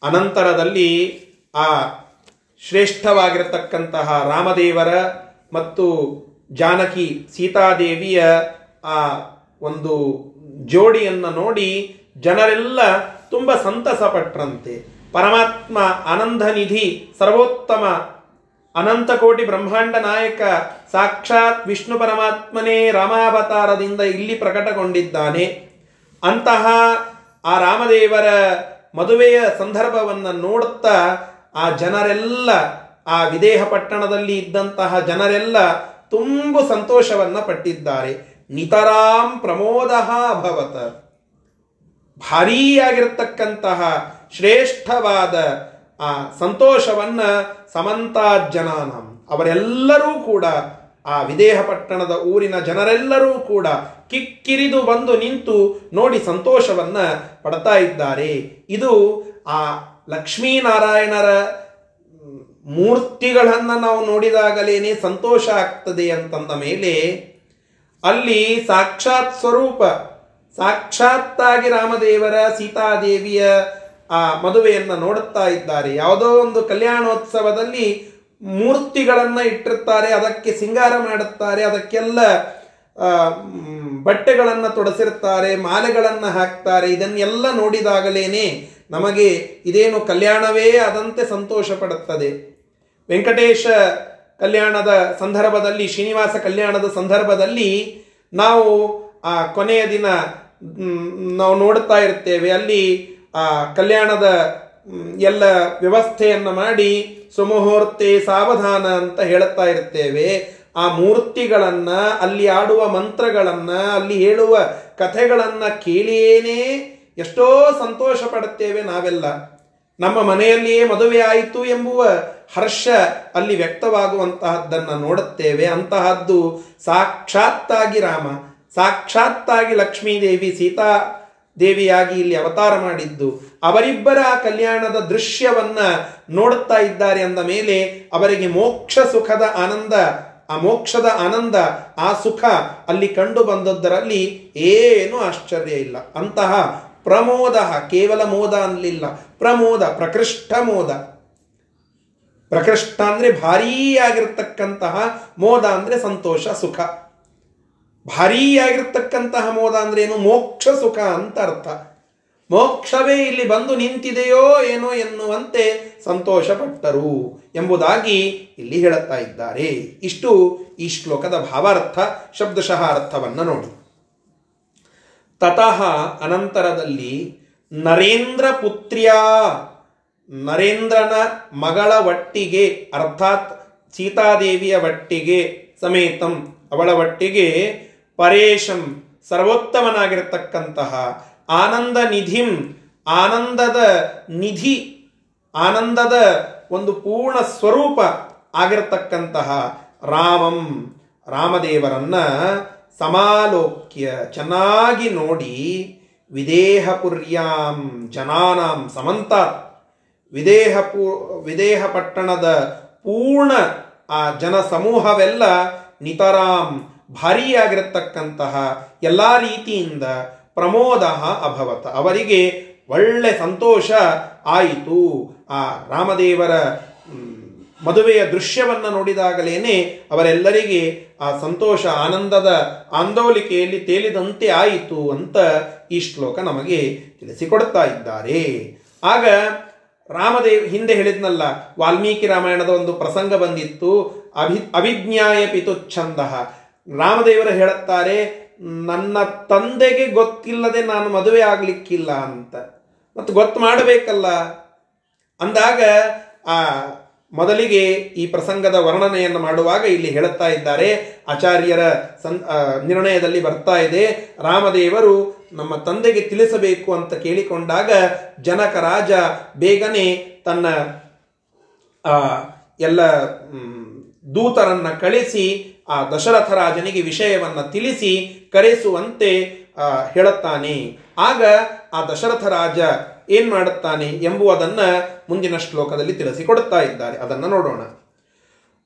ಅನಂತರದಲ್ಲಿ ಆ ಶ್ರೇಷ್ಠವಾಗಿರತಕ್ಕಂತಹ ರಾಮದೇವರ ಮತ್ತು ಜಾನಕಿ ಸೀತಾದೇವಿಯ ಆ ಒಂದು ಜೋಡಿಯನ್ನು ನೋಡಿ ಜನರೆಲ್ಲ ತುಂಬ ಸಂತಸ ಪಟ್ರಂತೆ ಪರಮಾತ್ಮ ಆನಂದ ನಿಧಿ ಸರ್ವೋತ್ತಮ ಅನಂತ ಕೋಟಿ ಬ್ರಹ್ಮಾಂಡ ನಾಯಕ, ಸಾಕ್ಷಾತ್ ವಿಷ್ಣು ಪರಮಾತ್ಮನೇ ರಾಮಾವತಾರದಿಂದ ಇಲ್ಲಿ ಪ್ರಕಟಗೊಂಡಿದ್ದಾನೆ. ಅಂತಹ ಆ ರಾಮದೇವರ ಮದುವೆಯ ಸಂದರ್ಭವನ್ನು ನೋಡುತ್ತಾ ಆ ಜನರೆಲ್ಲ, ಆ ವಿದೇಹ ಪಟ್ಟಣದಲ್ಲಿ ಇದ್ದಂತಹ ಜನರೆಲ್ಲ ತುಂಬು ಸಂತೋಷವನ್ನು ಪಟ್ಟಿದ್ದಾರೆ. ನಿತರಾಂ ಪ್ರಮೋದ ಅಭವತ ಭಾರೀಯಾಗಿರ್ತಕ್ಕಂತಹ ಶ್ರೇಷ್ಠವಾದ ಆ ಸಂತೋಷವನ್ನು ಸಮಂತಾ ಜನಾನಂ, ಅವರೆಲ್ಲರೂ ಕೂಡ ಆ ವಿದೇಹ ಪಟ್ಟಣದ ಊರಿನ ಜನರೆಲ್ಲರೂ ಕೂಡ ಕಿಕ್ಕಿರಿದು ಬಂದು ನಿಂತು ನೋಡಿ ಸಂತೋಷವನ್ನ ಪಡ್ತಾ ಇದ್ದಾರೆ. ಇದು ಆ ಲಕ್ಷ್ಮೀನಾರಾಯಣರ ಮೂರ್ತಿಗಳನ್ನು ನಾವು ನೋಡಿದಾಗಲೇನೆ ಸಂತೋಷ ಆಗ್ತದೆ ಅಂತಂದ ಮೇಲೆ ಅಲ್ಲಿ ಸಾಕ್ಷಾತ್ ಸ್ವರೂಪ, ಸಾಕ್ಷಾತ್ತಾಗಿ ರಾಮದೇವರ ಸೀತಾದೇವಿಯ ಆ ಮದುವೆಯನ್ನು ನೋಡುತ್ತಾ ಇದ್ದಾರೆ. ಯಾವುದೋ ಒಂದು ಕಲ್ಯಾಣೋತ್ಸವದಲ್ಲಿ ಮೂರ್ತಿಗಳನ್ನ ಇಟ್ಟಿರ್ತಾರೆ, ಅದಕ್ಕೆ ಸಿಂಗಾರ ಮಾಡುತ್ತಾರೆ, ಅದಕ್ಕೆಲ್ಲ ಬಟ್ಟೆಗಳನ್ನು ತೊಡಸಿರ್ತಾರೆ, ಮಾಲೆಗಳನ್ನು ಹಾಕ್ತಾರೆ, ಇದನ್ನೆಲ್ಲ ನೋಡಿದಾಗಲೇನೆ ನಮಗೆ ಇದೇನು ಕಲ್ಯಾಣವೇ ಆದಂತೆ ಸಂತೋಷ ಪಡುತ್ತದೆ. ವೆಂಕಟೇಶ ಕಲ್ಯಾಣದ ಸಂದರ್ಭದಲ್ಲಿ, ಶ್ರೀನಿವಾಸ ಕಲ್ಯಾಣದ ಸಂದರ್ಭದಲ್ಲಿ ನಾವು ಆ ಕೊನೆಯ ದಿನ ನಾವು ನೋಡುತ್ತಾ ಇರ್ತೇವೆ. ಅಲ್ಲಿ ಆ ಕಲ್ಯಾಣದ ಎಲ್ಲ ವ್ಯವಸ್ಥೆಯನ್ನು ಮಾಡಿ ಸುಮುಹೂರ್ತಿ ಸಾವಧಾನ ಅಂತ ಹೇಳುತ್ತಾ ಇರ್ತೇವೆ. ಆ ಮೂರ್ತಿಗಳನ್ನು, ಅಲ್ಲಿ ಆಡುವ ಮಂತ್ರಗಳನ್ನು, ಅಲ್ಲಿ ಹೇಳುವ ಕಥೆಗಳನ್ನು ಕೇಳಿಯೇನೇ ಎಷ್ಟೋ ಸಂತೋಷ ಪಡುತ್ತೇವೆ ನಾವೆಲ್ಲ. ನಮ್ಮ ಮನೆಯಲ್ಲಿಯೇ ಮದುವೆ ಆಯಿತು ಎಂಬುವ ಹರ್ಷ ಅಲ್ಲಿ ವ್ಯಕ್ತವಾಗುವಂತಹದ್ದನ್ನು ನೋಡುತ್ತೇವೆ. ಅಂತಹದ್ದು ಸಾಕ್ಷಾತ್ತಾಗಿ ರಾಮ, ಸಾಕ್ಷಾತ್ತಾಗಿ ಲಕ್ಷ್ಮೀದೇವಿ, ಸೀತಾ ದೇವಿಯಾಗಿ ಇಲ್ಲಿ ಅವತಾರ ಮಾಡಿದ್ದು. ಅವರಿಬ್ಬರ ಕಲ್ಯಾಣದ ದೃಶ್ಯವನ್ನ ನೋಡುತ್ತಾ ಇದ್ದಾರೆ ಅಂದ ಮೇಲೆ ಅವರಿಗೆ ಮೋಕ್ಷ ಸುಖದ ಆನಂದ, ಆ ಮೋಕ್ಷದ ಆನಂದ, ಆ ಸುಖ ಅಲ್ಲಿ ಕಂಡು ಬಂದದ್ದರಲ್ಲಿ ಏನು ಆಶ್ಚರ್ಯ ಇಲ್ಲ. ಅಂತಹ ಪ್ರಮೋದ, ಕೇವಲ ಮೋದ ಅನ್ಲಿಲ್ಲ ಪ್ರಮೋದ, ಪ್ರಕೃಷ್ಟ ಮೋದ. ಪ್ರಕೃಷ್ಟ ಅಂದ್ರೆ ಭಾರೀಯಾಗಿರ್ತಕ್ಕಂತಹ ಮೋದ ಅಂದ್ರೆ ಸಂತೋಷ, ಸುಖ. ಭಾರೀಯಾಗಿರ್ತಕ್ಕಂತಹ ಮೋದ ಅಂದ್ರೆ ಏನು? ಮೋಕ್ಷ ಸುಖ ಅಂತ ಅರ್ಥ. ಮೋಕ್ಷವೇ ಇಲ್ಲಿ ಬಂದು ನಿಂತಿದೆಯೋ ಏನೋ ಎನ್ನುವಂತೆ ಸಂತೋಷಪಟ್ಟರು ಎಂಬುದಾಗಿ ಇಲ್ಲಿ ಹೇಳುತ್ತಾ ಇದ್ದಾರೆ. ಇಷ್ಟು ಈ ಶ್ಲೋಕದ ಭಾವಾರ್ಥ, ಶಬ್ದಶಃ ಅರ್ಥವನ್ನು ನೋಡಿ. ತತಃ ಅನಂತರದಲ್ಲಿ ನರೇಂದ್ರ ಪುತ್ರಿಯ, ನರೇಂದ್ರನ ಮಗಳ ಒಟ್ಟಿಗೆ, ಅರ್ಥಾತ್ ಸೀತಾದೇವಿಯ ಒಟ್ಟಿಗೆ ಸಮೇತಂ ಅವಳ ಒಟ್ಟಿಗೆ ಪರೇಶಂ ಸರ್ವೋತ್ತಮನಾಗಿರತಕ್ಕಂತಹ ಆನಂದ ನಿಧಿಂ, ಆನಂದದ ನಿಧಿ, ಆನಂದದ ಒಂದು ಪೂರ್ಣ ಸ್ವರೂಪ ಆಗಿರತಕ್ಕಂತಹ ರಾಮಂ. ರಾಮದೇವರನ್ನ ಸಮಾಲೋಕ್ಯ ಚೆನ್ನಾಗಿ ನೋಡಿ ವಿದೇಹಪುರ್ಯಾಂ ಜನಾನಾಂ ಸಮಂತ ವಿದೇಹ ಪೂ ವಿದೇಹ ಪಟ್ಟಣದ ಪೂರ್ಣ ಆ ಜನ ಸಮೂಹವೆಲ್ಲ ನಿತರಾಂ ಭಾರಿಯಾಗಿರತಕ್ಕಂತಹ ಎಲ್ಲ ರೀತಿಯಿಂದ ಪ್ರಮೋದ ಅಭವತ. ಅವರಿಗೆ ಒಳ್ಳೆ ಸಂತೋಷ ಆಯಿತು. ಆ ರಾಮದೇವರ ಮದುವೆಯ ದೃಶ್ಯವನ್ನು ನೋಡಿದಾಗಲೇನೆ ಅವರೆಲ್ಲರಿಗೆ ಆ ಸಂತೋಷ, ಆನಂದದ ಆಂದೋಲಿಕೆಯಲ್ಲಿ ತೇಲಿದಂತೆ ಆಯಿತು ಅಂತ ಈ ಶ್ಲೋಕ ನಮಗೆ ತಿಳಿಸಿಕೊಡ್ತಾ ಇದ್ದಾರೆ. ಆಗ ರಾಮದೇವ್, ಹಿಂದೆ ಹೇಳಿದ್ನಲ್ಲ, ವಾಲ್ಮೀಕಿ ರಾಮಾಯಣದ ಒಂದು ಪ್ರಸಂಗ ಬಂದಿತ್ತು. ಅಭಿ ಅಭಿಜ್ಞಾಯ ಪಿತುಚ್ಛಂದ ರಾಮದೇವರು ಹೇಳುತ್ತಾರೆ, ನನ್ನ ತಂದೆಗೆ ಗೊತ್ತಿಲ್ಲದೆ ನಾನು ಮದುವೆ ಆಗಲಿಕ್ಕಿಲ್ಲ ಅಂತ. ಮತ್ತು ಗೊತ್ತು ಮಾಡಬೇಕಲ್ಲ. ಅಂದಾಗ ಆ ಮೊದಲಿಗೆ ಈ ಪ್ರಸಂಗದ ವರ್ಣನೆಯನ್ನು ಮಾಡುವಾಗ ಇಲ್ಲಿ ಹೇಳುತ್ತಾ ಇದ್ದಾರೆ, ಆಚಾರ್ಯರ ಸನ್ ನಿರ್ಣಯದಲ್ಲಿ ಬರ್ತಾ ಇದೆ, ರಾಮದೇವರು ನಮ್ಮ ತಂದೆಗೆ ತಿಳಿಸಬೇಕು ಅಂತ ಕೇಳಿಕೊಂಡಾಗ ಜನಕ ರಾಜ ಬೇಗನೆ ತನ್ನ ಎಲ್ಲ ದೂತರನ್ನ ಕಳಿಸಿ ಆ ದಶರಥ ರಾಜನಿಗೆ ವಿಷಯವನ್ನು ತಿಳಿಸಿ ಕರೆಸುವಂತೆ ಹೇಳುತ್ತಾನೆ. ಆಗ ಆ ದಶರಥ ರಾಜ ಏನು ಮಾಡುತ್ತಾನೆ ಎಂಬುದನ್ನ ಮುಂದಿನ ಶ್ಲೋಕದಲ್ಲಿ ತಿಳಿಸಿಕೊಡುತ್ತಾ ಇದ್ದಾರೆ. ಅದನ್ನ ನೋಡೋಣ.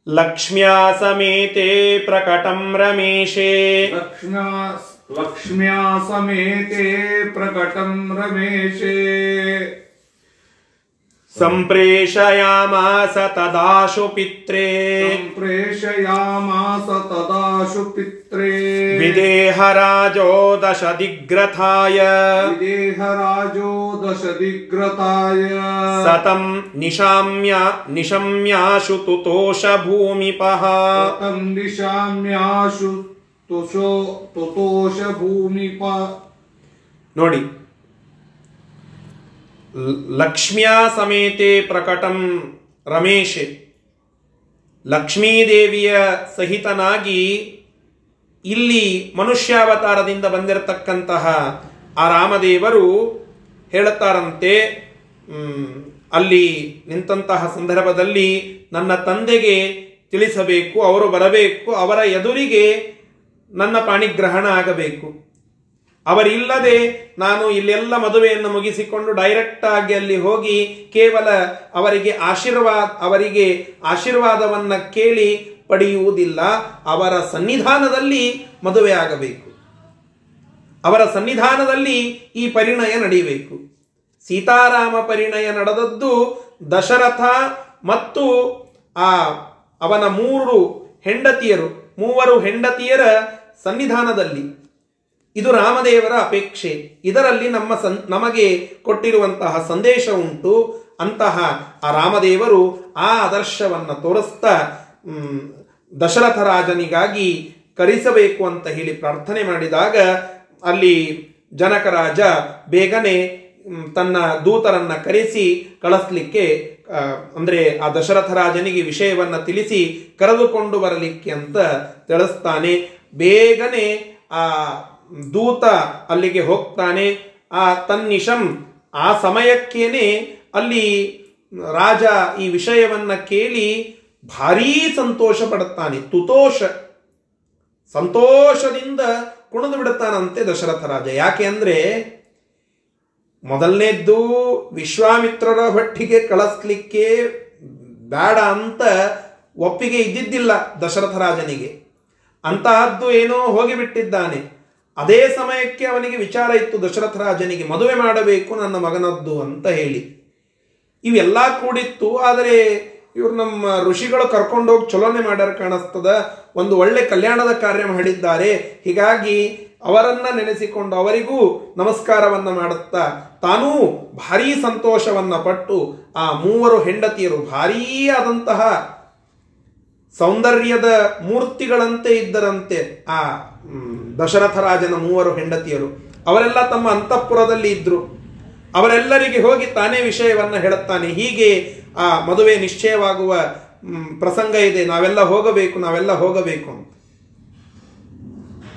ಲಕ್ಷ್ಮ್ಯಾ ಸಮೇತೆ ಪ್ರಕಟಂ ರಮೇಶೇ. ಲಕ್ಷ್ಮ್ಯಾ ಸಮೇತೆ ಪ್ರಕಟಂ ರಮೇಶೇ. सम्प्रेषयामास तदाशु पित्रे प्रेषयामास तदाशु पित्रे विदेहराजो दशदिग्रथाय विदेहराजो दशदिग्रथाय सतं निशाम्या निशम्याशु तुतोषभूमिपः सतं निशाम्याशु तुषो तुतोष भूमिप ನೋಡಿ ಲಕ್ಷ್ಮ್ಯಾ ಸಮೇತೆ ಪ್ರಕಟಂ ರಮೇಶ್. ಲಕ್ಷ್ಮೀದೇವಿಯ ಸಹಿತನಾಗಿ ಇಲ್ಲಿ ಮನುಷ್ಯಾವತಾರದಿಂದ ಬಂದಿರತಕ್ಕಂತಹ ಆ ರಾಮದೇವರು ಹೇಳುತ್ತಾರಂತೆ ಅಲ್ಲಿ ನಿಂತಹ ಸಂದರ್ಭದಲ್ಲಿ ನನ್ನ ತಂದೆಗೆ ತಿಳಿಸಬೇಕು, ಅವರು ಬರಬೇಕು, ಅವರ ಎದುರಿಗೆ ನನ್ನ ಪಾಣಿಗ್ರಹಣ ಆಗಬೇಕು. ಅವರಿಲ್ಲದೆ ನಾನು ಇಲ್ಲೆಲ್ಲ ಮದುವೆಯನ್ನು ಮುಗಿಸಿಕೊಂಡು ಡೈರೆಕ್ಟ್ ಆಗಿ ಅಲ್ಲಿ ಹೋಗಿ ಕೇವಲ ಅವರಿಗೆ ಆಶೀರ್ವಾದ, ಅವರಿಗೆ ಆಶೀರ್ವಾದವನ್ನು ಕೇಳಿ ಪಡೆಯುವುದಿಲ್ಲ. ಅವರ ಸನ್ನಿಧಾನದಲ್ಲಿ ಮದುವೆ ಆಗಬೇಕು. ಅವರ ಸನ್ನಿಧಾನದಲ್ಲಿ ಈ ಪರಿಣಯ ನಡೆಯಬೇಕು. ಸೀತಾರಾಮ ಪರಿಣಯ ನಡೆದದ್ದು ದಶರಥ ಮತ್ತು ಆ ಅವನ ಮೂರು ಹೆಂಡತಿಯರು, ಮೂವರು ಹೆಂಡತಿಯರ ಸನ್ನಿಧಾನದಲ್ಲಿ. ಇದು ರಾಮದೇವರ ಅಪೇಕ್ಷೆ. ಇದರಲ್ಲಿ ನಮ್ಮ ಸನ್ ನಮಗೆ ಕೊಟ್ಟಿರುವಂತಹ ಸಂದೇಶ ಉಂಟು. ಅಂತಹ ಆ ರಾಮದೇವರು ಆ ಆದರ್ಶವನ್ನು ತೋರಿಸ್ತಾ ದಶರಥ ರಾಜನಿಗಾಗಿ ಕರಿಸಬೇಕು ಅಂತ ಹೇಳಿ ಪ್ರಾರ್ಥನೆ ಮಾಡಿದಾಗ ಅಲ್ಲಿ ಜನಕರಾಜ ಬೇಗನೆ ತನ್ನ ದೂತರನ್ನ ಕರೆಸಿ ಕಳಿಸ್ಲಿಕ್ಕೆ ಅಂದರೆ ಅಂದ್ರೆ ಆ ದಶರಥ ರಾಜನಿಗೆ ವಿಷಯವನ್ನು ತಿಳಿಸಿ ಕರೆದುಕೊಂಡು ಬರಲಿಕ್ಕೆ ಅಂತ ತಿಳಿಸ್ತಾನೆ. ಬೇಗನೆ ಆ ದೂತ ಅಲ್ಲಿಗೆ ಹೋಗ್ತಾನೆ, ಆ ತನ್ನಿಶಂ, ಆ ಸಮಯಕ್ಕೇನೆ ಅಲ್ಲಿ ರಾಜ ಈ ವಿಷಯವನ್ನ ಕೇಳಿ ಭಾರೀ ಸಂತೋಷ ಪಡುತ್ತಾನೆ. ತುತೋಷ. ಸಂತೋಷದಿಂದ ಕುಣಿದು ಬಿಡುತ್ತಾನಂತೆ ದಶರಥ ರಾಜ. ಯಾಕೆ ಅಂದ್ರೆ, ಮೊದಲನೇದ್ದು ವಿಶ್ವಾಮಿತ್ರರ ಹೊಟ್ಟಿಗೆ ಕಳಿಸ್ಲಿಕ್ಕೆ ಬೇಡ ಅಂತ ಒಪ್ಪಿಗೆ ಇದ್ದಿದ್ದಿಲ್ಲ ದಶರಥ ರಾಜನಿಗೆ. ಅಂತಹದ್ದು ಏನೋ ಹೋಗಿಬಿಟ್ಟಿದ್ದಾನೆ. ಅದೇ ಸಮಯಕ್ಕೆ ಅವನಿಗೆ ವಿಚಾರ ಇತ್ತು, ದಶರಥ ರಾಜನಿಗೆ, ಮದುವೆ ಮಾಡಬೇಕು ನನ್ನ ಮಗನದ್ದು ಅಂತ ಹೇಳಿ. ಇವೆಲ್ಲ ಕೂಡಿತ್ತು, ಆದರೆ ಇವರು ನಮ್ಮ ಋಷಿಗಳು ಕರ್ಕೊಂಡೋಗಿ ಚಲೋನೆ ಮಾಡ್ಯಾರ ಕಾಣಿಸ್ತದ. ಒಂದು ಒಳ್ಳೆ ಕಲ್ಯಾಣದ ಕಾರ್ಯ ಮಾಡಿದ್ದಾರೆ. ಹೀಗಾಗಿ ಅವರನ್ನ ನೆನೆಸಿಕೊಂಡು ಅವರಿಗೂ ನಮಸ್ಕಾರವನ್ನ ಮಾಡುತ್ತಾ ತಾನೂ ಭಾರೀ ಸಂತೋಷವನ್ನ ಪಟ್ಟು ಆ ಮೂವರು ಹೆಂಡತಿಯರು ಭಾರೀ ಆದಂತಹ ಸೌಂದರ್ಯದ ಮೂರ್ತಿಗಳಂತೆ ಇದ್ದರಂತೆ. ಆ ದಶರಥ ರಾಜನ ಮೂವರು ಹೆಂಡತಿಯರು, ಅವರೆಲ್ಲ ತಮ್ಮ ಅಂತಃಪುರದಲ್ಲಿ ಇದ್ರು. ಅವರೆಲ್ಲರಿಗೆ ಹೋಗಿ ತಾನೇ ವಿಷಯವನ್ನ ಹೇಳುತ್ತಾನೆ. ಹೀಗೆ ಆ ಮದುವೆ ನಿಶ್ಚಯವಾಗುವ ಪ್ರಸಂಗ ಇದೆ. ನಾವೆಲ್ಲ ಹೋಗಬೇಕು ನಾವೆಲ್ಲ ಹೋಗಬೇಕು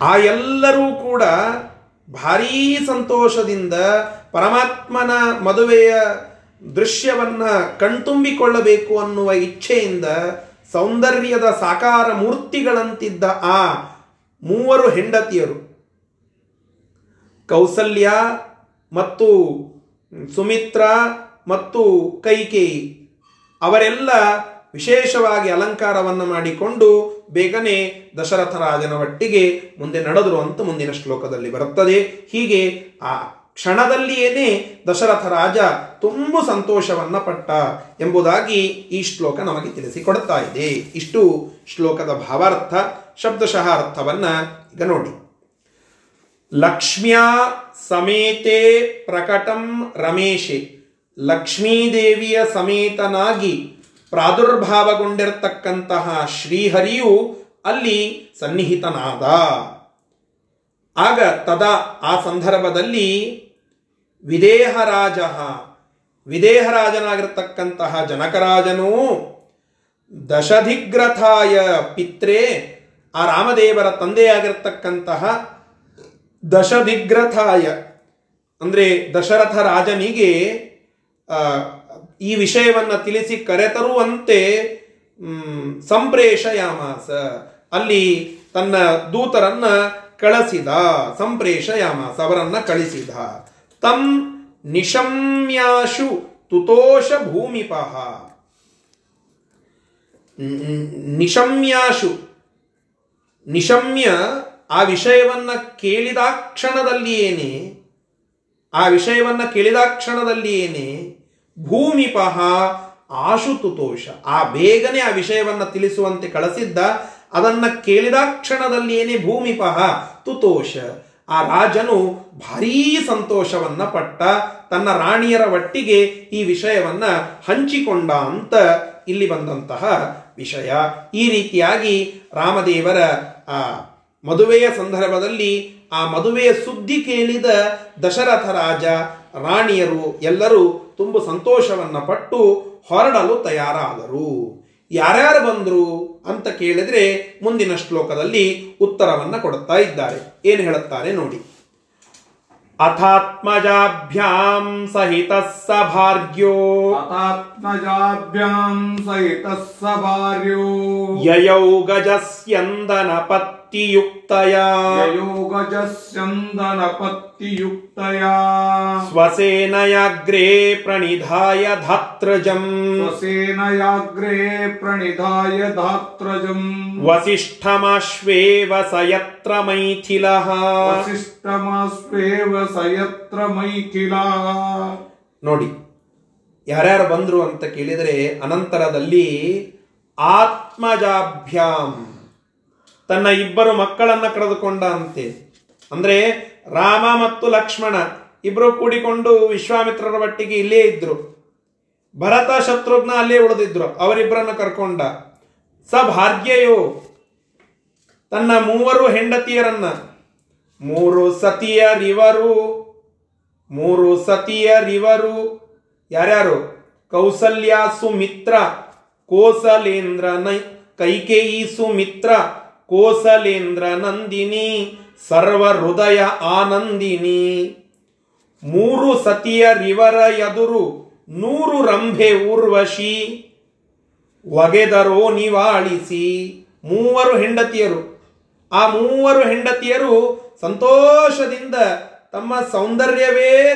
ಆ ಎಲ್ಲರೂ ಕೂಡ ಭಾರೀ ಸಂತೋಷದಿಂದ ಪರಮಾತ್ಮನ ಮದುವೆಯ ದೃಶ್ಯವನ್ನ ಕಣ್ತುಂಬಿಕೊಳ್ಳಬೇಕು ಅನ್ನುವ ಇಚ್ಛೆಯಿಂದ ಸೌಂದರ್ಯದ ಸಾಕಾರ ಮೂರ್ತಿಗಳಂತಿದ್ದ ಆ ಮೂವರು ಹೆಂಡತಿಯರು. ಕೌಸಲ್ಯ ಮತ್ತು ಸುಮಿತ್ರ ಮತ್ತು ಕೈಕೇಯಿ. ಅವರೆಲ್ಲ ವಿಶೇಷವಾಗಿ ಅಲಂಕಾರವನ್ನು ಮಾಡಿಕೊಂಡು ಬೇಗನೆ ದಶರಥ ರಾಜನ ಒಟ್ಟಿಗೆ ಮುಂದೆ ನಡೆದರು ಅಂತ ಮುಂದಿನ ಶ್ಲೋಕದಲ್ಲಿ ಬರುತ್ತದೆ. ಹೀಗೆ ಆ ಕ್ಷಣದಲ್ಲಿಯೇನೆ ದಶರಥ ರಾಜ ತುಂಬ ಸಂತೋಷವನ್ನ ಪಟ್ಟ ಎಂಬುದಾಗಿ ಈ ಶ್ಲೋಕ ನಮಗೆ ತಿಳಿಸಿಕೊಡ್ತಾ ಇದೆ. ಇಷ್ಟು ಶ್ಲೋಕದ ಭಾವಾರ್ಥ. ಶಬ್ದಶಃ ಅರ್ಥವನ್ನ ಈಗ ನೋಡಿ. ಲಕ್ಷ್ಮ್ಯಾ ಸಮೇತೆ ಪ್ರಕಟಂ ರಮೇಶೆ. ಲಕ್ಷ್ಮೀದೇವಿಯ ಸಮೇತನಾಗಿ ಪ್ರಾದುರ್ಭಾವಗೊಂಡಿರತಕ್ಕಂತಹ ಶ್ರೀಹರಿಯು ಅಲ್ಲಿ ಸನ್ನಿಹಿತನಾದ. ಆಗ ತದಾ ಆ ಸಂದರ್ಭದಲ್ಲಿ ವಿದೇಹರಾಜ, ವಿದೇಹರಾಜನಾಗಿರ್ತಕ್ಕಂತಹ ಜನಕರಾಜನು ದಶಧಿಗ್ರಥಾಯ ಪಿತ್ರೆ ಆ ರಾಮದೇವರ ತಂದೆಯಾಗಿರ್ತಕ್ಕಂತಹ ದಶದಿಗ್ರಥಾಯ ಅಂದರೆ ದಶರಥ ರಾಜನಿಗೆ ಈ ವಿಷಯವನ್ನು ತಿಳಿಸಿ ಕರೆತರುವಂತೆ ಸಂಪ್ರೇಷಯಾಮಾಸ. ಅಲ್ಲಿ ತನ್ನ ದೂತರನ್ನ ಕಳಿಸಿದ ಸಂಪ್ರೇಷಯಾಮಾಸ ಅವರನ್ನ ಕಳಿಸಿದ. ತಂ ನಿಶಮ್ಯಾಶು ತುತೋಷ ಭೂಮಿಪಃ. ಮ್, ನಿಶಮ್ಯಾಶು ನಿಶಮ್ಯ ಆ ವಿಷಯವನ್ನ ಕೇಳಿದಾಕ್ಷಣದಲ್ಲಿಯೇನೆ ಆ ವಿಷಯವನ್ನ ಕೇಳಿದಾಕ್ಷಣದಲ್ಲಿಯೇನೆ ಭೂಮಿಪಹ ಆಶುತುತೋಷ ಆ ಬೇಗನೆ ಆ ವಿಷಯವನ್ನ ತಿಳಿಸುವಂತೆ ಕಳಿಸಿದ್ದ, ಅದನ್ನ ಕೇಳಿದಾಕ್ಷಣದಲ್ಲಿಯೇನೆ ಭೂಮಿಪಹ ತುತೋಷ ಆ ರಾಜನು ಭಾರೀ ಸಂತೋಷವನ್ನ ಪಟ್ಟ, ತನ್ನ ರಾಣಿಯರ ಒಟ್ಟಿಗೆ ಈ ವಿಷಯವನ್ನ ಹಂಚಿಕೊಂಡ ಅಂತ ಇಲ್ಲಿ ಬಂದಂತಹ ವಿಷಯ. ಈ ರೀತಿಯಾಗಿ ರಾಮದೇವರ, ಆ, ಮದುವೆಯ ಸಂದರ್ಭದಲ್ಲಿ ಆ ಮದುವೆಯ ಸುದ್ದಿ ಕೇಳಿದ ದಶರಥ ರಾಜ, ರಾಣಿಯರು ಎಲ್ಲರೂ ತುಂಬ ಸಂತೋಷವನ್ನು ಪಟ್ಟು ಹೊರಡಲು ತಯಾರಾದರು. ಯಾರ್ಯಾರು ಬಂದರು ಅಂತ ಕೇಳಿದ್ರೆ ಮುಂದಿನ ಶ್ಲೋಕದಲ್ಲಿ ಉತ್ತರವನ್ನು ಕೊಡುತ್ತಾ ಇದ್ದಾರೆ. ಏನು ಹೇಳುತ್ತಾರೆ ನೋಡಿ. अथात्मजाभ्याम सहित स भार्यो अथात्मजाभ्याम् सहितः स भार्यो ययौ गजस्यन्दनपत् ಸ್ವಸೇನಯಾಗ್ರೇ ಪ್ರಣಿಧಾಯ ಧಾತ್ರಜಂ. ಸ್ವಸೇನಯಾಗ್ರೇ ಪ್ರಣಿಧಾಯ ಧಾತ್ರಜಂ. ವಸಿಷ್ಠಮಾಶ್ವೇವ ಸಯತ್ರ ಮೈಥಿಲಃ. ವಸಿಷ್ಠಮಾಶ್ವೇವ ಸಯತ್ರ ಮೈಥಿಲಃ. ನೋಡಿ ಯಾರ್ಯಾರು ಬಂದ್ರು ಅಂತ ಕೇಳಿದರೆ ಅನಂತರದಲ್ಲಿ ಆತ್ಮಜಾಭ್ಯಾಮ್ ತನ್ನ ಇಬ್ಬರು ಮಕ್ಕಳನ್ನ ಕರೆದುಕೊಂಡ ಅಂತೆ. ಅಂದ್ರೆ ರಾಮ ಮತ್ತು ಲಕ್ಷ್ಮಣ ಇಬ್ಬರು ಕೂಡಿಕೊಂಡು ವಿಶ್ವಾಮಿತ್ರರ ಒಟ್ಟಿಗೆ ಇಲ್ಲೇ ಇದ್ರು. ಭರತ ಶತ್ರುಘ್ನ ಅಲ್ಲೇ ಉಳಿದಿದ್ರು, ಅವರಿಬ್ಬರನ್ನು ಕರ್ಕೊಂಡ. ಸ ತನ್ನ ಮೂವರು ಹೆಂಡತಿಯರನ್ನ, ಮೂರು ಸತಿಯರಿವರು ಮೂರು ಸತಿಯರಿವರು, ಯಾರ್ಯಾರು? ಕೌಸಲ್ಯ ಸುಮಿತ್ರ ಕೋಸಲೇಂದ್ರ ಕೈಕೇಯಿ ಸುಮಿತ್ರ ಕೋಸಲೇಂದ್ರ ನಂದಿನಿ ಸರ್ವ ಹೃದಯ ಆನಂದಿನಿ. ಮೂರು ಸತಿಯ ರಿವರ ಎದುರು ನೂರು ರಂಭೆ ಊರ್ವಶಿ, ಒಗೆದರೋ ನಿವಾಳಿಸಿ. ಮೂವರು ಹೆಂಡತಿಯರು. ಆ ಮೂವರು ಹೆಂಡತಿಯರು ಸಂತೋಷದಿಂದ ತಮ್ಮ ಸೌಂದರ್ಯವೇ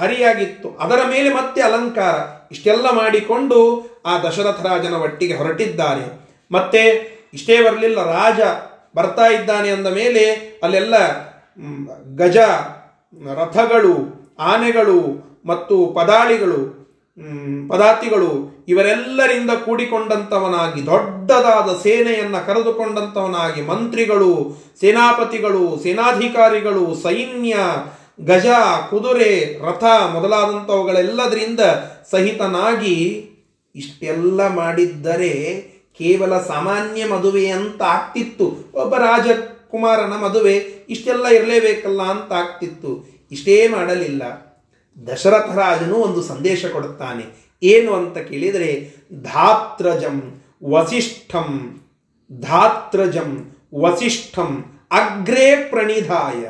ಭಾರಿಯಾಗಿತ್ತು. ಅದರ ಮೇಲೆ ಮತ್ತೆ ಅಲಂಕಾರ. ಇಷ್ಟೆಲ್ಲ ಮಾಡಿಕೊಂಡು ಆ ದಶರಥ ರಾಜನ ಒಟ್ಟಿಗೆ ಹೊರಟಿದ್ದಾರೆ. ಮತ್ತೆ ಇಷ್ಟೇ ಬರಲಿಲ್ಲ. ರಾಜ ಬರ್ತಾ ಇದ್ದಾನೆ ಅಂದ ಮೇಲೆ ಅಲ್ಲೆಲ್ಲ ಗಜ, ರಥಗಳು, ಆನೆಗಳು ಮತ್ತು ಪದಾಳಿಗಳು ಪದಾತಿಗಳು ಇವರೆಲ್ಲರಿಂದ ಕೂಡಿಕೊಂಡಂಥವನಾಗಿ, ದೊಡ್ಡದಾದ ಸೇನೆಯನ್ನು ಕರೆದುಕೊಂಡಂಥವನಾಗಿ ಮಂತ್ರಿಗಳು, ಸೇನಾಪತಿಗಳು, ಸೇನಾಧಿಕಾರಿಗಳು, ಸೈನ್ಯ, ಗಜ, ಕುದುರೆ, ರಥ ಮೊದಲಾದಂಥವುಗಳೆಲ್ಲದರಿಂದ ಸಹಿತನಾಗಿ ಇಷ್ಟೆಲ್ಲ ಮಾಡಿದ್ದರೆ ಕೇವಲ ಸಾಮಾನ್ಯ ಮದುವೆ ಅಂತ ಆಗ್ತಿತ್ತು. ಒಬ್ಬ ರಾಜಕುಮಾರನ ಮದುವೆ ಇಷ್ಟೆಲ್ಲ ಇರಲೇಬೇಕಲ್ಲ ಅಂತ ಆಗ್ತಿತ್ತು. ಇಷ್ಟೇ ಮಾಡಲಿಲ್ಲ. ದಶರಥ ರಾಜನು ಒಂದು ಸಂದೇಶ ಕೊಡುತ್ತಾನೆ. ಏನು ಅಂತ ಕೇಳಿದರೆ, ಧಾತ್ರಜಂ ವಸಿಷ್ಠಂ ಧಾತ್ರಜಂ ವಸಿಷ್ಠಂ ಅಗ್ರೇ ಪ್ರಣಿಧಾಯ.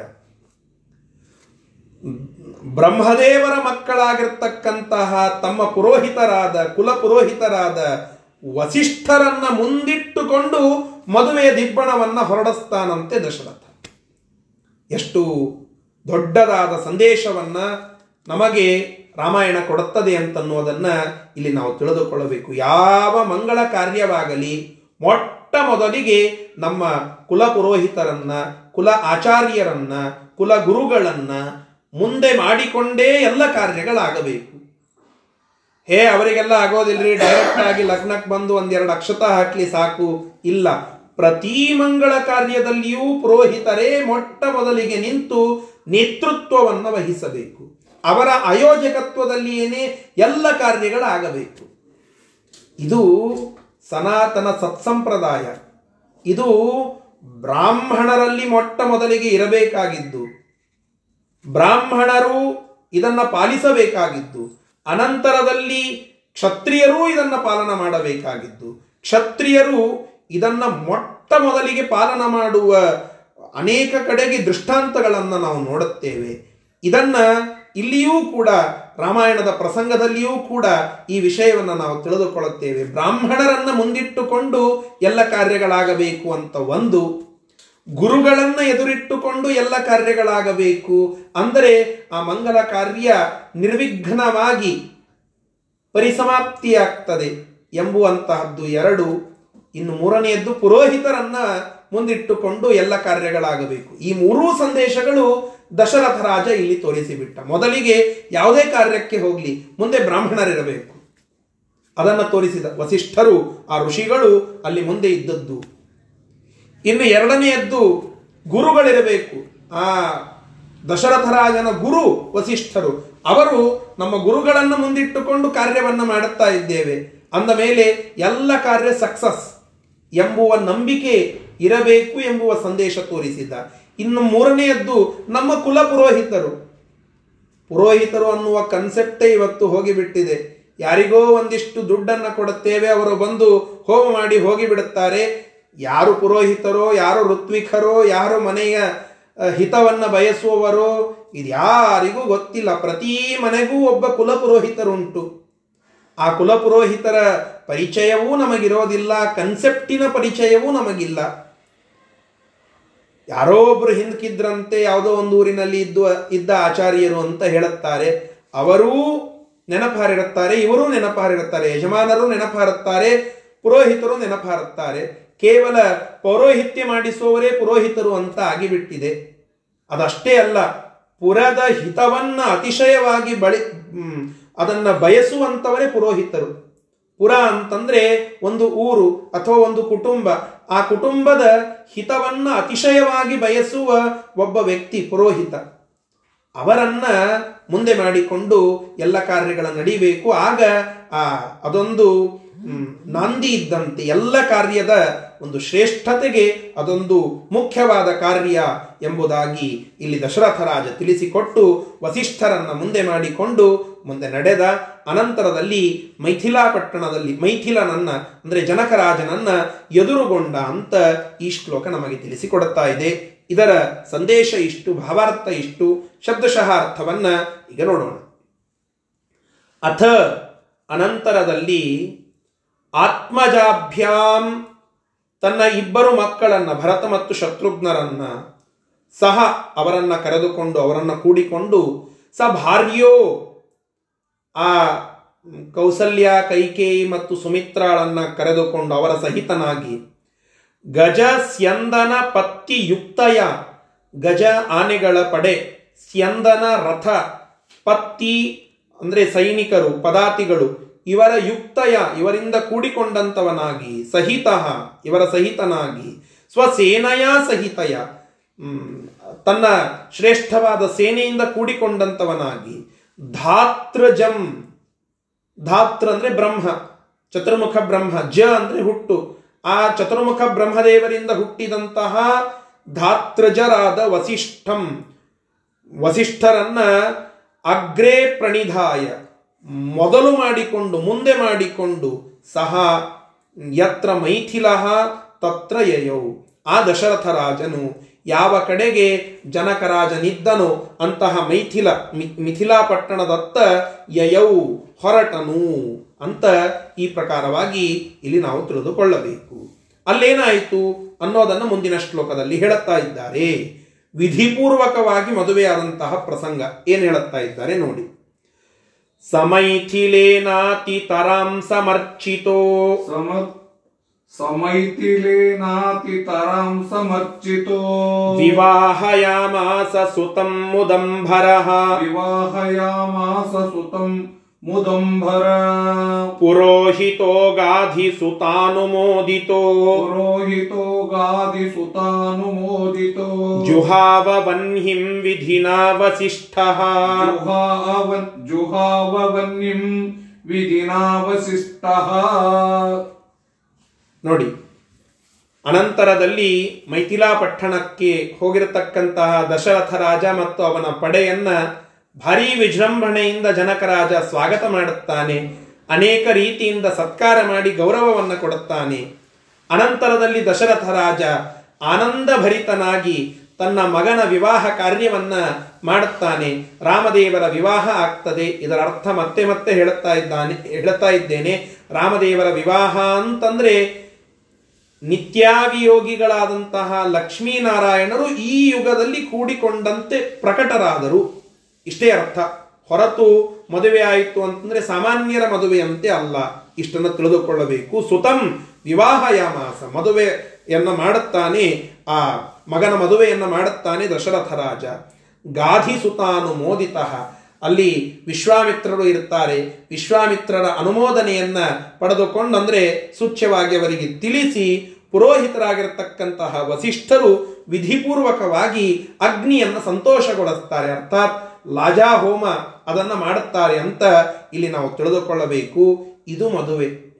ಬ್ರಹ್ಮದೇವರ ಮಕ್ಕಳಾಗಿರ್ತಕ್ಕಂತಹ ತಮ್ಮ ಪುರೋಹಿತರಾದ ಕುಲ ಪುರೋಹಿತರಾದ ವಸಿಷ್ಠರನ್ನ ಮುಂದಿಟ್ಟುಕೊಂಡು ಮದುವೆಯ ದಿಬ್ಬಣವನ್ನ ಹೊರಡಿಸ್ತಾನಂತೆ ದಶರಥ. ಎಷ್ಟು ದೊಡ್ಡದಾದ ಸಂದೇಶವನ್ನ ನಮಗೆ ರಾಮಾಯಣ ಕೊಡುತ್ತದೆ ಅಂತನ್ನುವುದನ್ನ ಇಲ್ಲಿ ನಾವು ತಿಳಿದುಕೊಳ್ಳಬೇಕು. ಯಾವ ಮಂಗಳ ಕಾರ್ಯವಾಗಲಿ ಮೊಟ್ಟ ಮೊದಲಿಗೆ ನಮ್ಮ ಕುಲ ಪುರೋಹಿತರನ್ನ, ಕುಲ ಆಚಾರ್ಯರನ್ನ, ಕುಲ ಗುರುಗಳನ್ನ ಮುಂದೆ ಮಾಡಿಕೊಂಡೇ ಎಲ್ಲ ಕಾರ್ಯಗಳಾಗಬೇಕು. ಹೇ, ಅವರಿಗೆಲ್ಲ ಆಗೋದಿಲ್ರಿ ಡೈರೆಕ್ಟ್ ಆಗಿ ಲಗ್ನಕ್ಕೆ ಬಂದು ಒಂದೆರಡು ಅಕ್ಷತ ಹಾಕ್ಲಿ ಸಾಕು. ಇಲ್ಲ, ಪ್ರತಿ ಮಂಗಳ ಕಾರ್ಯದಲ್ಲಿಯೂ ಪುರೋಹಿತರೇ ಮೊಟ್ಟ ಮೊದಲಿಗೆ ನಿಂತು ನೇತೃತ್ವವನ್ನು ವಹಿಸಬೇಕು. ಅವರ ಅಯೋಜಕತ್ವದಲ್ಲಿಯೇನೇ ಎಲ್ಲ ಕಾರ್ಯಗಳಾಗಬೇಕು. ಇದು ಸನಾತನ ಸತ್ಸಂಪ್ರದಾಯ. ಇದು ಬ್ರಾಹ್ಮಣರಲ್ಲಿ ಮೊಟ್ಟ ಮೊದಲಿಗೆ ಇರಬೇಕಾಗಿದ್ದು. ಬ್ರಾಹ್ಮಣರು ಇದನ್ನು ಪಾಲಿಸಬೇಕಾಗಿದ್ದು. ಅನಂತರದಲ್ಲಿ ಕ್ಷತ್ರಿಯರೂ ಇದನ್ನು ಪಾಲನ ಮಾಡಬೇಕಾಗಿದ್ದು, ಕ್ಷತ್ರಿಯರು ಇದನ್ನು ಮೊಟ್ಟ ಮೊದಲಿಗೆ ಪಾಲನ ಮಾಡುವ ಅನೇಕ ಕಡೆಗೆ ದೃಷ್ಟಾಂತಗಳನ್ನು ನಾವು ನೋಡುತ್ತೇವೆ. ಇದನ್ನು ಇಲ್ಲಿಯೂ ಕೂಡ, ರಾಮಾಯಣದ ಪ್ರಸಂಗದಲ್ಲಿಯೂ ಕೂಡ ಈ ವಿಷಯವನ್ನು ನಾವು ತಿಳಿದುಕೊಳ್ಳುತ್ತೇವೆ. ಬ್ರಾಹ್ಮಣರನ್ನ ಮುಂದಿಟ್ಟುಕೊಂಡು ಎಲ್ಲ ಕಾರ್ಯಗಳಾಗಬೇಕು ಅಂತ ಒಂದು ಗುರುಗಳನ್ನ ಎದುರಿಟ್ಟುಕೊಂಡು ಎಲ್ಲ ಕಾರ್ಯಗಳಾಗಬೇಕು. ಅಂದರೆ ಆ ಮಂಗಲ ಕಾರ್ಯ ನಿರ್ವಿಘ್ನವಾಗಿ ಪರಿಸಮಾಪ್ತಿಯಾಗ್ತದೆ ಎಂಬುವಂತಹದ್ದು ಎರಡು. ಇನ್ನು ಮೂರನೆಯದ್ದು ಪುರೋಹಿತರನ್ನ ಮುಂದಿಟ್ಟುಕೊಂಡು ಎಲ್ಲ ಕಾರ್ಯಗಳಾಗಬೇಕು. ಈ ಮೂರೂ ಸಂದೇಶಗಳು ದಶರಥ ರಾಜ ಇಲ್ಲಿ ತೋರಿಸಿಬಿಟ್ಟ. ಮೊದಲಿಗೆ ಯಾವುದೇ ಕಾರ್ಯಕ್ಕೆ ಹೋಗಲಿ, ಮುಂದೆ ಬ್ರಾಹ್ಮಣರಿರಬೇಕು. ಅದನ್ನು ತೋರಿಸಿದ ವಸಿಷ್ಠರು, ಆ ಋಷಿಗಳು ಅಲ್ಲಿ ಮುಂದೆ ಇದ್ದದ್ದು. ಇನ್ನು ಎರಡನೆಯದ್ದು ಗುರುಗಳಿರಬೇಕು. ಆ ದಶರಥರಾಜನ ಗುರು ವಸಿಷ್ಠರು. ಅವರು ನಮ್ಮ ಗುರುಗಳನ್ನು ಮುಂದಿಟ್ಟುಕೊಂಡು ಕಾರ್ಯವನ್ನು ಮಾಡುತ್ತಾ ಇದ್ದೇವೆ. ಅಂದ ಮೇಲೆ ಎಲ್ಲ ಕಾರ್ಯ ಸಕ್ಸಸ್ ಎಂಬುವ ನಂಬಿಕೆ ಇರಬೇಕು ಎಂಬುವ ಸಂದೇಶ ತೋರಿಸಿದ ಇನ್ನು ಮೂರನೆಯದ್ದು ನಮ್ಮ ಕುಲ ಪುರೋಹಿತರು. ಪುರೋಹಿತರು ಅನ್ನುವ ಕನ್ಸೆಪ್ಟೇ ಇವತ್ತು ಹೋಗಿಬಿಟ್ಟಿದೆ. ಯಾರಿಗೋ ಒಂದಿಷ್ಟು ದುಡ್ಡನ್ನು ಕೊಡುತ್ತೇವೆ, ಅವರು ಬಂದು ಹೋಮ ಮಾಡಿ ಹೋಗಿಬಿಡುತ್ತಾರೆ. ಯಾರು ಪುರೋಹಿತರೋ, ಯಾರು ಋತ್ವಿಕರೋ, ಯಾರು ಮನೆಯ ಹಿತವನ್ನ ಬಯಸುವವರೋ, ಇದು ಯಾರಿಗೂ ಗೊತ್ತಿಲ್ಲ. ಪ್ರತಿ ಮನೆಗೂ ಒಬ್ಬ ಕುಲಪುರೋಹಿತರುಂಟು. ಆ ಕುಲಪುರೋಹಿತರ ಪರಿಚಯವೂ ನಮಗಿರೋದಿಲ್ಲ ಕನ್ಸೆಪ್ಟಿನ ಪರಿಚಯವೂ ನಮಗಿಲ್ಲ. ಯಾರೋ ಒಬ್ರು ಹಿಂದಕ್ಕಿದ್ರಂತೆ ಯಾವುದೋ ಒಂದು ಊರಿನಲ್ಲಿ ಇದ್ದು, ಇದ್ದ ಆಚಾರ್ಯರು ಅಂತ ಹೇಳುತ್ತಾರೆ. ಅವರೂ ನೆನಪಾರಿರುತ್ತಾರೆ ಇವರೂ ನೆನಪಾರಿರುತ್ತಾರೆ ಯಜಮಾನರು ನೆನಪಾರುತ್ತಾರೆ ಪುರೋಹಿತರು ನೆನಪಾರುತ್ತಾರೆ ಕೇವಲ ಪೌರೋಹಿತ್ಯ ಮಾಡಿಸುವವರೇ ಪುರೋಹಿತರು ಅಂತ ಆಗಿಬಿಟ್ಟಿದೆ. ಅದಷ್ಟೇ ಅಲ್ಲ, ಪುರದ ಹಿತವನ್ನ ಅತಿಶಯವಾಗಿ ಬಳಿ ಅದನ್ನ ಬಯಸುವಂತವರೇ ಪುರೋಹಿತರು. ಪುರ ಅಂತಂದ್ರೆ ಒಂದು ಊರು ಅಥವಾ ಒಂದು ಕುಟುಂಬ. ಆ ಕುಟುಂಬದ ಹಿತವನ್ನ ಅತಿಶಯವಾಗಿ ಬಯಸುವ ಒಬ್ಬ ವ್ಯಕ್ತಿ ಪುರೋಹಿತ. ಅವರನ್ನ ಮುಂದೆ ಮಾಡಿಕೊಂಡು ಎಲ್ಲ ಕಾರ್ಯಗಳ ನಡೀಬೇಕು. ಆಗ ಆ, ಅದೊಂದು ನಾಂದಿ ಇದ್ದಂತೆ ಎಲ್ಲ ಕಾರ್ಯದ ಒಂದು ಶ್ರೇಷ್ಠತೆಗೆ ಅದೊಂದು ಮುಖ್ಯವಾದ ಕಾರ್ಯ ಎಂಬುದಾಗಿ ಇಲ್ಲಿ ದಶರಥ ರಾಜ ತಿಳಿಸಿಕೊಟ್ಟು ವಸಿಷ್ಠರನ್ನ ಮುಂದೆ ಮಾಡಿಕೊಂಡು ಮುಂದೆ ನಡೆದ ಅನಂತರದಲ್ಲಿ ಮೈಥಿಲಾ ಪಟ್ಟಣದಲ್ಲಿ ಮೈಥಿಲನನ್ನ, ಅಂದರೆ ಜನಕರಾಜನನ್ನ ಎದುರುಗೊಂಡ ಅಂತ ಈ ಶ್ಲೋಕ ನಮಗೆ ತಿಳಿಸಿಕೊಡುತ್ತಾ ಇದೆ. ಇದರ ಸಂದೇಶ ಇಷ್ಟು, ಭಾವಾರ್ಥ ಇಷ್ಟು ಶಬ್ದಶಃ ಅರ್ಥವನ್ನ ಈಗ ನೋಡೋಣ. ಅಥ ಅನಂತರದಲ್ಲಿ ಆತ್ಮಜಾಭ್ಯಾಂ ತನ್ನ ಇಬ್ಬರು ಮಕ್ಕಳನ್ನ, ಭರತ ಮತ್ತು ಶತ್ರುಘ್ನರನ್ನ, ಸಹ ಅವರನ್ನ ಕರೆದುಕೊಂಡು, ಅವರನ್ನ ಕೂಡಿಕೊಂಡು, ಸ ಭಾರ್ಯೋ, ಆ ಕೌಸಲ್ಯ, ಕೈಕೇಯಿ ಮತ್ತು ಸುಮಿತ್ರಾಳನ್ನ ಕರೆದುಕೊಂಡು ಅವರ ಸಹಿತನಾಗಿ ಗಜ ಸ್ಯಂದನ ಪತ್ತಿ ಯುಕ್ತಯ ಗಜ ಆನೆಗಳ ಪಡೆ, ಸ್ಯಂದನ ರಥ, ಪತ್ತಿ, ಅಂದರೆ ಸೈನಿಕರು, ಪದಾತಿಗಳು ಇವರ ಯುಕ್ತಯ, ಇವರಿಂದ ಕೂಡಿಕೊಂಡಂತವನಾಗಿ, ಸಹಿತ, ಇವರ ಸಹಿತನಾಗಿ, ಸ್ವಸೇನೆಯ ಸಹಿತಯ ತನ್ನ ಶ್ರೇಷ್ಠವಾದ ಸೇನೆಯಿಂದ ಕೂಡಿಕೊಂಡಂತವನಾಗಿ ಧಾತೃಜಂ ಧಾತೃ ಅಂದರೆ ಬ್ರಹ್ಮ, ಚತುರ್ಮುಖ ಬ್ರಹ್ಮ, ಜ ಅಂದರೆ ಹುಟ್ಟು, ಆ ಚತುರ್ಮುಖ ಬ್ರಹ್ಮದೇವರಿಂದ ಹುಟ್ಟಿದಂತಹ ಧಾತೃಜರಾದ ವಸಿಷ್ಠಂ, ವಸಿಷ್ಠರನ್ನ ಅಗ್ರೇ ಪ್ರಣಿಧಾಯ ಮೊದಲು ಮಾಡಿಕೊಂಡು, ಮುಂದೆ ಮಾಡಿಕೊಂಡು, ಸಹ ಯತ್ರ ಮೈಥಿಲ ತತ್ರ ಯಯೌ. ಆ ದಶರಥ ರಾಜನು ಯಾವ ಕಡೆಗೆ ಜನಕರಾಜನಿದ್ದನೋ ಅಂತಹ ಮೈಥಿಲ ಮಿಥಿಲಾ ಪಟ್ಟಣದತ್ತ ಯಯೌ ಹೊರಟನು ಅಂತ ಈ ಪ್ರಕಾರವಾಗಿ ಇಲ್ಲಿ ನಾವು ತಿಳಿದುಕೊಳ್ಳಬೇಕು. ಅಲ್ಲೇನಾಯಿತು ಅನ್ನೋದನ್ನು ಮುಂದಿನ ಶ್ಲೋಕದಲ್ಲಿ ಹೇಳುತ್ತಾ ಇದ್ದಾರೆ. ವಿಧಿಪೂರ್ವಕವಾಗಿ ಮದುವೆಯಾದಂತಹ ಪ್ರಸಂಗ ಏನು ಹೇಳುತ್ತಾ ಇದ್ದಾರೆ ನೋಡಿ. ಸಮೈಥಿಲೇನಾತಿ ತರಾಂ ಸಮರ್ಚಿತೋ. ಸಮ ಸಮೈಥಿಲೇನಾತಿತರಾಂ ಸಮರ್ಚಿತೋ. ವಿವಾಹಯಾಮಾಸ ಸುತಂ ಮುದಂಭರಃ. ವಿವಾಹಯಾಮಾಸ ಸುತಂ ಮುದಂಭರ. ಪುರೋಹಿತೋ ಗಾಧಿ ಸುತಾನುಮೋದಿತೋ ಪುರೋಹಿತೋ ಗಾದಿ ಸುತಾನುಮೋದಿತೋ ಜುಹಾವ ವನ್ಹಿಂ ವಿಧಿನಾ ವಸಿಷ್ಠಃ ಜುಹಾವನ್ ಜುಹಾವವನ್ನಿಂ ವಿಧಿನಾವಶಿಷ್ಟಃ ನೋಡಿ ಅನಂತರದಲ್ಲಿ ಮೈಥಿಲಾ ಪಟ್ಟಣಕ್ಕೆ ಹೋಗಿರತಕ್ಕಂತಹ ದಶರಥ ರಾಜ ಮತ್ತು ಅವನ ಪಡೆಯನ್ನ ಭಾರೀ ವಿಜೃಂಭಣೆಯಿಂದ ಜನಕರಾಜ ಸ್ವಾಗತ ಮಾಡುತ್ತಾನೆ. ಅನೇಕ ರೀತಿಯಿಂದ ಸತ್ಕಾರ ಮಾಡಿ ಗೌರವವನ್ನು ಕೊಡುತ್ತಾನೆ. ಅನಂತರದಲ್ಲಿ ದಶರಥ ರಾಜ ಆನಂದಭರಿತನಾಗಿ ತನ್ನ ಮಗನ ವಿವಾಹ ಕಾರ್ಯವನ್ನ ಮಾಡುತ್ತಾನೆ. ರಾಮದೇವರ ವಿವಾಹ ಆಗ್ತದೆ. ಇದರ ಅರ್ಥ ಮತ್ತೆ ಮತ್ತೆ ಹೇಳುತ್ತಾ ಇದ್ದಾನೆ, ಹೇಳುತ್ತಾ ಇದ್ದೇನೆ. ರಾಮದೇವರ ವಿವಾಹ ಅಂತಂದ್ರೆ ನಿತ್ಯಾಭಿಯೋಗಿಗಳಾದಂತಹ ಲಕ್ಷ್ಮೀನಾರಾಯಣರು ಈ ಯುಗದಲ್ಲಿ ಕೂಡಿಕೊಂಡಂತೆ ಪ್ರಕಟರಾದರು. ಇಷ್ಟೇ ಅರ್ಥ. ಹೊರತು ಮದುವೆ ಆಯಿತು ಅಂತಂದ್ರೆ ಸಾಮಾನ್ಯರ ಮದುವೆಯಂತೆ ಅಲ್ಲ. ಇಷ್ಟನ್ನು ತಿಳಿದುಕೊಳ್ಳಬೇಕು. ಸುತಂ ವಿವಾಹ ಯಾಮಾಸ ಮದುವೆಯನ್ನ ಮಾಡುತ್ತಾನೆ, ಆ ಮಗನ ಮದುವೆಯನ್ನ ಮಾಡುತ್ತಾನೆ ದಶರಥ ರಾಜ ಗಾಧಿ ಸುತಾನು ಮೋದಿತ ಅಲ್ಲಿ ವಿಶ್ವಾಮಿತ್ರರು ಇರುತ್ತಾರೆ. ವಿಶ್ವಾಮಿತ್ರರ ಅನುಮೋದನೆಯನ್ನ ಪಡೆದುಕೊಂಡು ಅಂದ್ರೆ ಸೂಚ್ಯವಾಗಿ ಅವರಿಗೆ ತಿಳಿಸಿ ಪುರೋಹಿತರಾಗಿರತಕ್ಕಂತಹ ವಸಿಷ್ಠರು ವಿಧಿಪೂರ್ವಕವಾಗಿ ಅಗ್ನಿಯನ್ನು ಸಂತೋಷಗೊಳಿಸ್ತಾರೆ. ಅರ್ಥಾತ್ ಲಾಜಾ ಹೋಮ ಅದನ್ನು ಮಾಡುತ್ತಾರೆ ಅಂತ ಇಲ್ಲಿ ನಾವು ತಿಳಿದುಕೊಳ್ಳಬೇಕು. ಇದು ಮದುವೆ.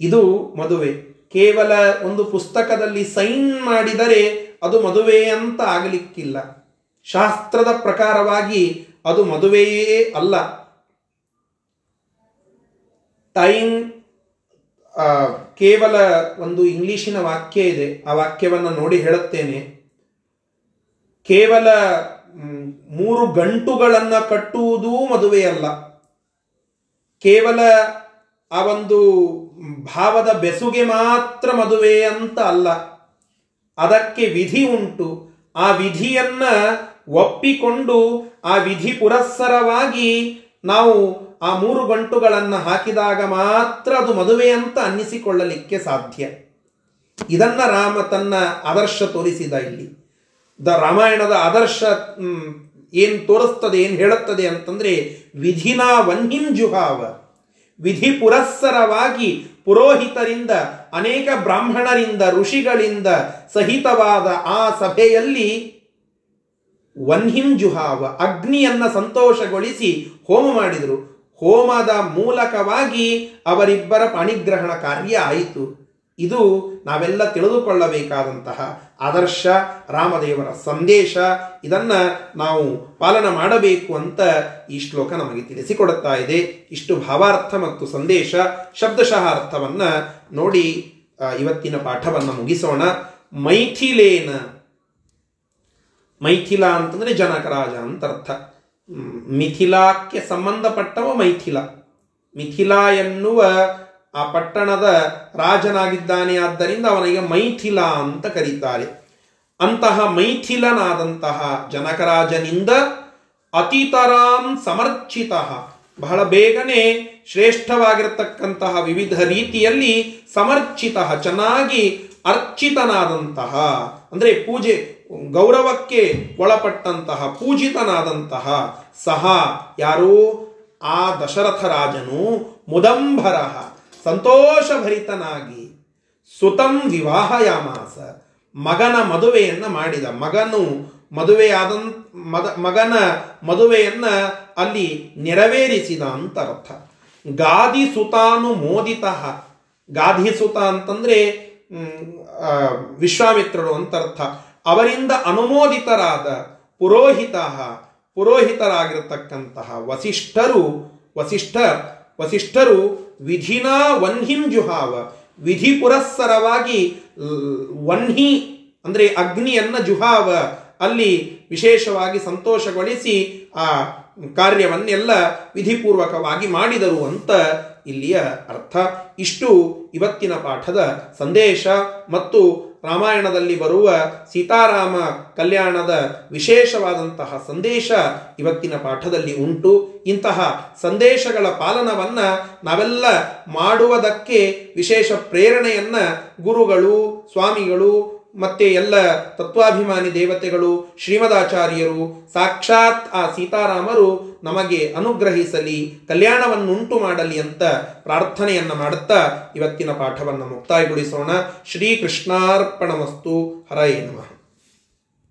ಇದು ಮದುವೆ. ಕೇವಲ ಒಂದು ಪುಸ್ತಕದಲ್ಲಿ ಸೈನ್ ಮಾಡಿದರೆ ಅದು ಮದುವೆ ಅಂತ ಆಗಲಿಕ್ಕಿಲ್ಲ. ಶಾಸ್ತ್ರದ ಪ್ರಕಾರವಾಗಿ ಅದು ಮದುವೆಯೇ ಅಲ್ಲ. ಟೈಮ್ ಕೇವಲ ಒಂದು ಇಂಗ್ಲಿಶಿನ ವಾಕ್ಯ ಇದೆ. ಆ ವಾಕ್ಯವನ್ನು ನೋಡಿ ಹೇಳುತ್ತೇನೆ. ಕೇವಲ ಮೂರು ಗಂಟುಗಳನ್ನು ಕಟ್ಟುವುದೂ ಮದುವೆಯಲ್ಲ ಕೇವಲ ಆ ಒಂದು ಭಾವದ ಬೆಸುಗೆ ಮಾತ್ರ ಮದುವೆ ಅಂತ ಅಲ್ಲ. ಅದಕ್ಕೆ ವಿಧಿ ಉಂಟು. ಆ ವಿಧಿಯನ್ನು ಒಪ್ಪಿಕೊಂಡು ಆ ವಿಧಿ ಪುರಸ್ಸರವಾಗಿ ನಾವು ಆ ಮೂರು ಗಂಟುಗಳನ್ನು ಹಾಕಿದಾಗ ಮಾತ್ರ ಅದು ಮದುವೆ ಅಂತ ಅನ್ನಿಸಿಕೊಳ್ಳಲಿಕ್ಕೆ ಸಾಧ್ಯ. ಇದನ್ನ ರಾಮ ತನ್ನ ಆದರ್ಶ ತೋರಿಸಿದ ಇಲ್ಲಿ. ದ ರಾಮಾಯಣದ ಆದರ್ಶ ಏನು ತೋರಿಸ್ತದೆ, ಏನು ಹೇಳುತ್ತದೆ ಅಂತಂದ್ರೆ, ವಿಧಿನಾ ವನ್ಹಿಂ ಜುಹಾವ. ವಿಧಿ ಪುರಸ್ಸರವಾಗಿ ಪುರೋಹಿತರಿಂದ, ಅನೇಕ ಬ್ರಾಹ್ಮಣರಿಂದ, ಋಷಿಗಳಿಂದ ಸಹಿತವಾದ ಆ ಸಭೆಯಲ್ಲಿ ವನ್ಹಿಂ ಜುಹಾವ, ಅಗ್ನಿಯನ್ನ ಸಂತೋಷಗೊಳಿಸಿ ಹೋಮ ಮಾಡಿದರು. ಹೋಮದ ಮೂಲಕವಾಗಿ ಅವರಿಬ್ಬರ ಪಾಣಿಗ್ರಹಣ ಕಾರ್ಯ ಆಯಿತು. ಇದು ನಾವೆಲ್ಲ ತಿಳಿದುಕೊಳ್ಳಬೇಕಾದಂತಹ ಆದರ್ಶ ರಾಮದೇವರ ಸಂದೇಶ. ಇದನ್ನು ನಾವು ಪಾಲನ ಮಾಡಬೇಕು ಅಂತ ಈ ಶ್ಲೋಕ ನಮಗೆ ತಿಳಿಸಿಕೊಡುತ್ತಾ ಇದೆ. ಇಷ್ಟು ಭಾವಾರ್ಥ ಮತ್ತು ಸಂದೇಶ ಶಬ್ದಶಃ ಅರ್ಥವನ್ನು ನೋಡಿ ಇವತ್ತಿನ ಪಾಠವನ್ನು ಮುಗಿಸೋಣ. ಮೈಥಿಲೇನ. ಮೈಥಿಲ ಅಂತಂದರೆ ಜನಕರಾಜ ಅಂತ ಅರ್ಥ. ಮಿಥಿಲಾಕ್ಕೆ ಸಂಬಂಧಪಟ್ಟವ ಮೈಥಿಲ. ಮಿಥಿಲಾ ಎನ್ನುವ ಆ ಪಟ್ಟಣದ ರಾಜನಾಗಿದ್ದಾನೆ. ಆದ್ದರಿಂದ ಅವನಿಗೆ ಮೈಥಿಲ ಅಂತ ಕರೀತಾರೆ. ಅಂತಹ ಮೈಥಿಲನಾದಂತಹ ಜನಕರಾಜನಿಂದ ಅತಿತರಾಂ ಸಮರ್ಚಿತ, ಬಹಳ ಬೇಗನೆ ಶ್ರೇಷ್ಠವಾಗಿರತಕ್ಕಂತಹ ವಿವಿಧ ರೀತಿಯಲ್ಲಿ ಸಮರ್ಚಿತ, ಚೆನ್ನಾಗಿ ಅರ್ಚಿತನಾದಂತಹ, ಅಂದ್ರೆ ಪೂಜೆ, ಗೌರವಕ್ಕೆ ಒಳಪಟ್ಟಂತಹ, ಪೂಜಿತನಾದಂತಹ ಸಹ ಯಾರು? ಆ ದಶರಥ ರಾಜನು ಮುದಂಬರ ಸಂತೋಷಭರಿತನಾಗಿ ಸುತಂ ವಿವಾಹಯಾಮಾಸ. ಮಗನ ಮದುವೆಯನ್ನು ಮಾಡಿದ. ಮಗನು ಮದುವೆಯಾದ ಮದ, ಮಗನ ಮದುವೆಯನ್ನು ಅಲ್ಲಿ ನೆರವೇರಿಸಿದ ಅಂತ ಅರ್ಥ ಗಾದಿ ಸುತಾನು ಮೋದಿತ ಗಾಧಿ ಸುತ ಅಂತಂದ್ರೆ ವಿಶ್ವಾಮಿತ್ರರು ಅಂತ ಅರ್ಥ ಅವರಿಂದ ಅನುಮೋದಿತರಾದ ಪುರೋಹಿತ, ಪುರೋಹಿತರಾಗಿರ್ತಕ್ಕಂತಹ ವಸಿಷ್ಠರು, ವಸಿಷ್ಠ, ವಸಿಷ್ಠರು ವಿಧಿನಾ ವನ್ಹಿಂ ಜುಹಾವ ವಿಧಿ ಪುರಸ್ಸರವಾಗಿ ವನ್ಹಿ, ಅಂದರೆ ಅಗ್ನಿಯನ್ನ ಜುಹಾವ. ಅಲ್ಲಿ ವಿಶೇಷವಾಗಿ ಸಂತೋಷಗೊಳಿಸಿ ಆ ಕಾರ್ಯವನ್ನೆಲ್ಲ ವಿಧಿಪೂರ್ವಕವಾಗಿ ಮಾಡಿದರು ಅಂತ ಇಲ್ಲಿಯ ಅರ್ಥ. ಇಷ್ಟು ಇವತ್ತಿನ ಪಾಠದ ಸಂದೇಶ ಮತ್ತು ರಾಮಾಯಣದಲ್ಲಿ ಬರುವ ಸೀತಾರಾಮ ಕಲ್ಯಾಣದ ವಿಶೇಷವಾದಂತಹ ಸಂದೇಶ ಇವತ್ತಿನ ಪಾಠದಲ್ಲಿ ಉಂಟು. ಇಂತಹ ಸಂದೇಶಗಳ ಪಾಲನವನ್ನ ನಾವೆಲ್ಲ ಮಾಡುವುದಕ್ಕೆ ವಿಶೇಷ ಪ್ರೇರಣೆಯನ್ನ ಗುರುಗಳು, ಸ್ವಾಮಿಗಳು ಮತ್ತೆ ಎಲ್ಲ ತತ್ವಾಭಿಮಾನಿ ದೇವತೆಗಳು, ಶ್ರೀಮದಾಚಾರ್ಯರು, ಸಾಕ್ಷಾತ್ ಆ ಸೀತಾರಾಮರು ನಮಗೆ ಅನುಗ್ರಹಿಸಲಿ, ಕಲ್ಯಾಣವನ್ನುಂಟು ಮಾಡಲಿ ಅಂತ ಪ್ರಾರ್ಥನೆಯನ್ನು ಮಾಡುತ್ತಾ ಇವತ್ತಿನ ಪಾಠವನ್ನು ಮುಕ್ತಾಯಗೊಳಿಸೋಣ. ಶ್ರೀಕೃಷ್ಣಾರ್ಪಣಮಸ್ತು. ಹರಯೇ ನಮಃ.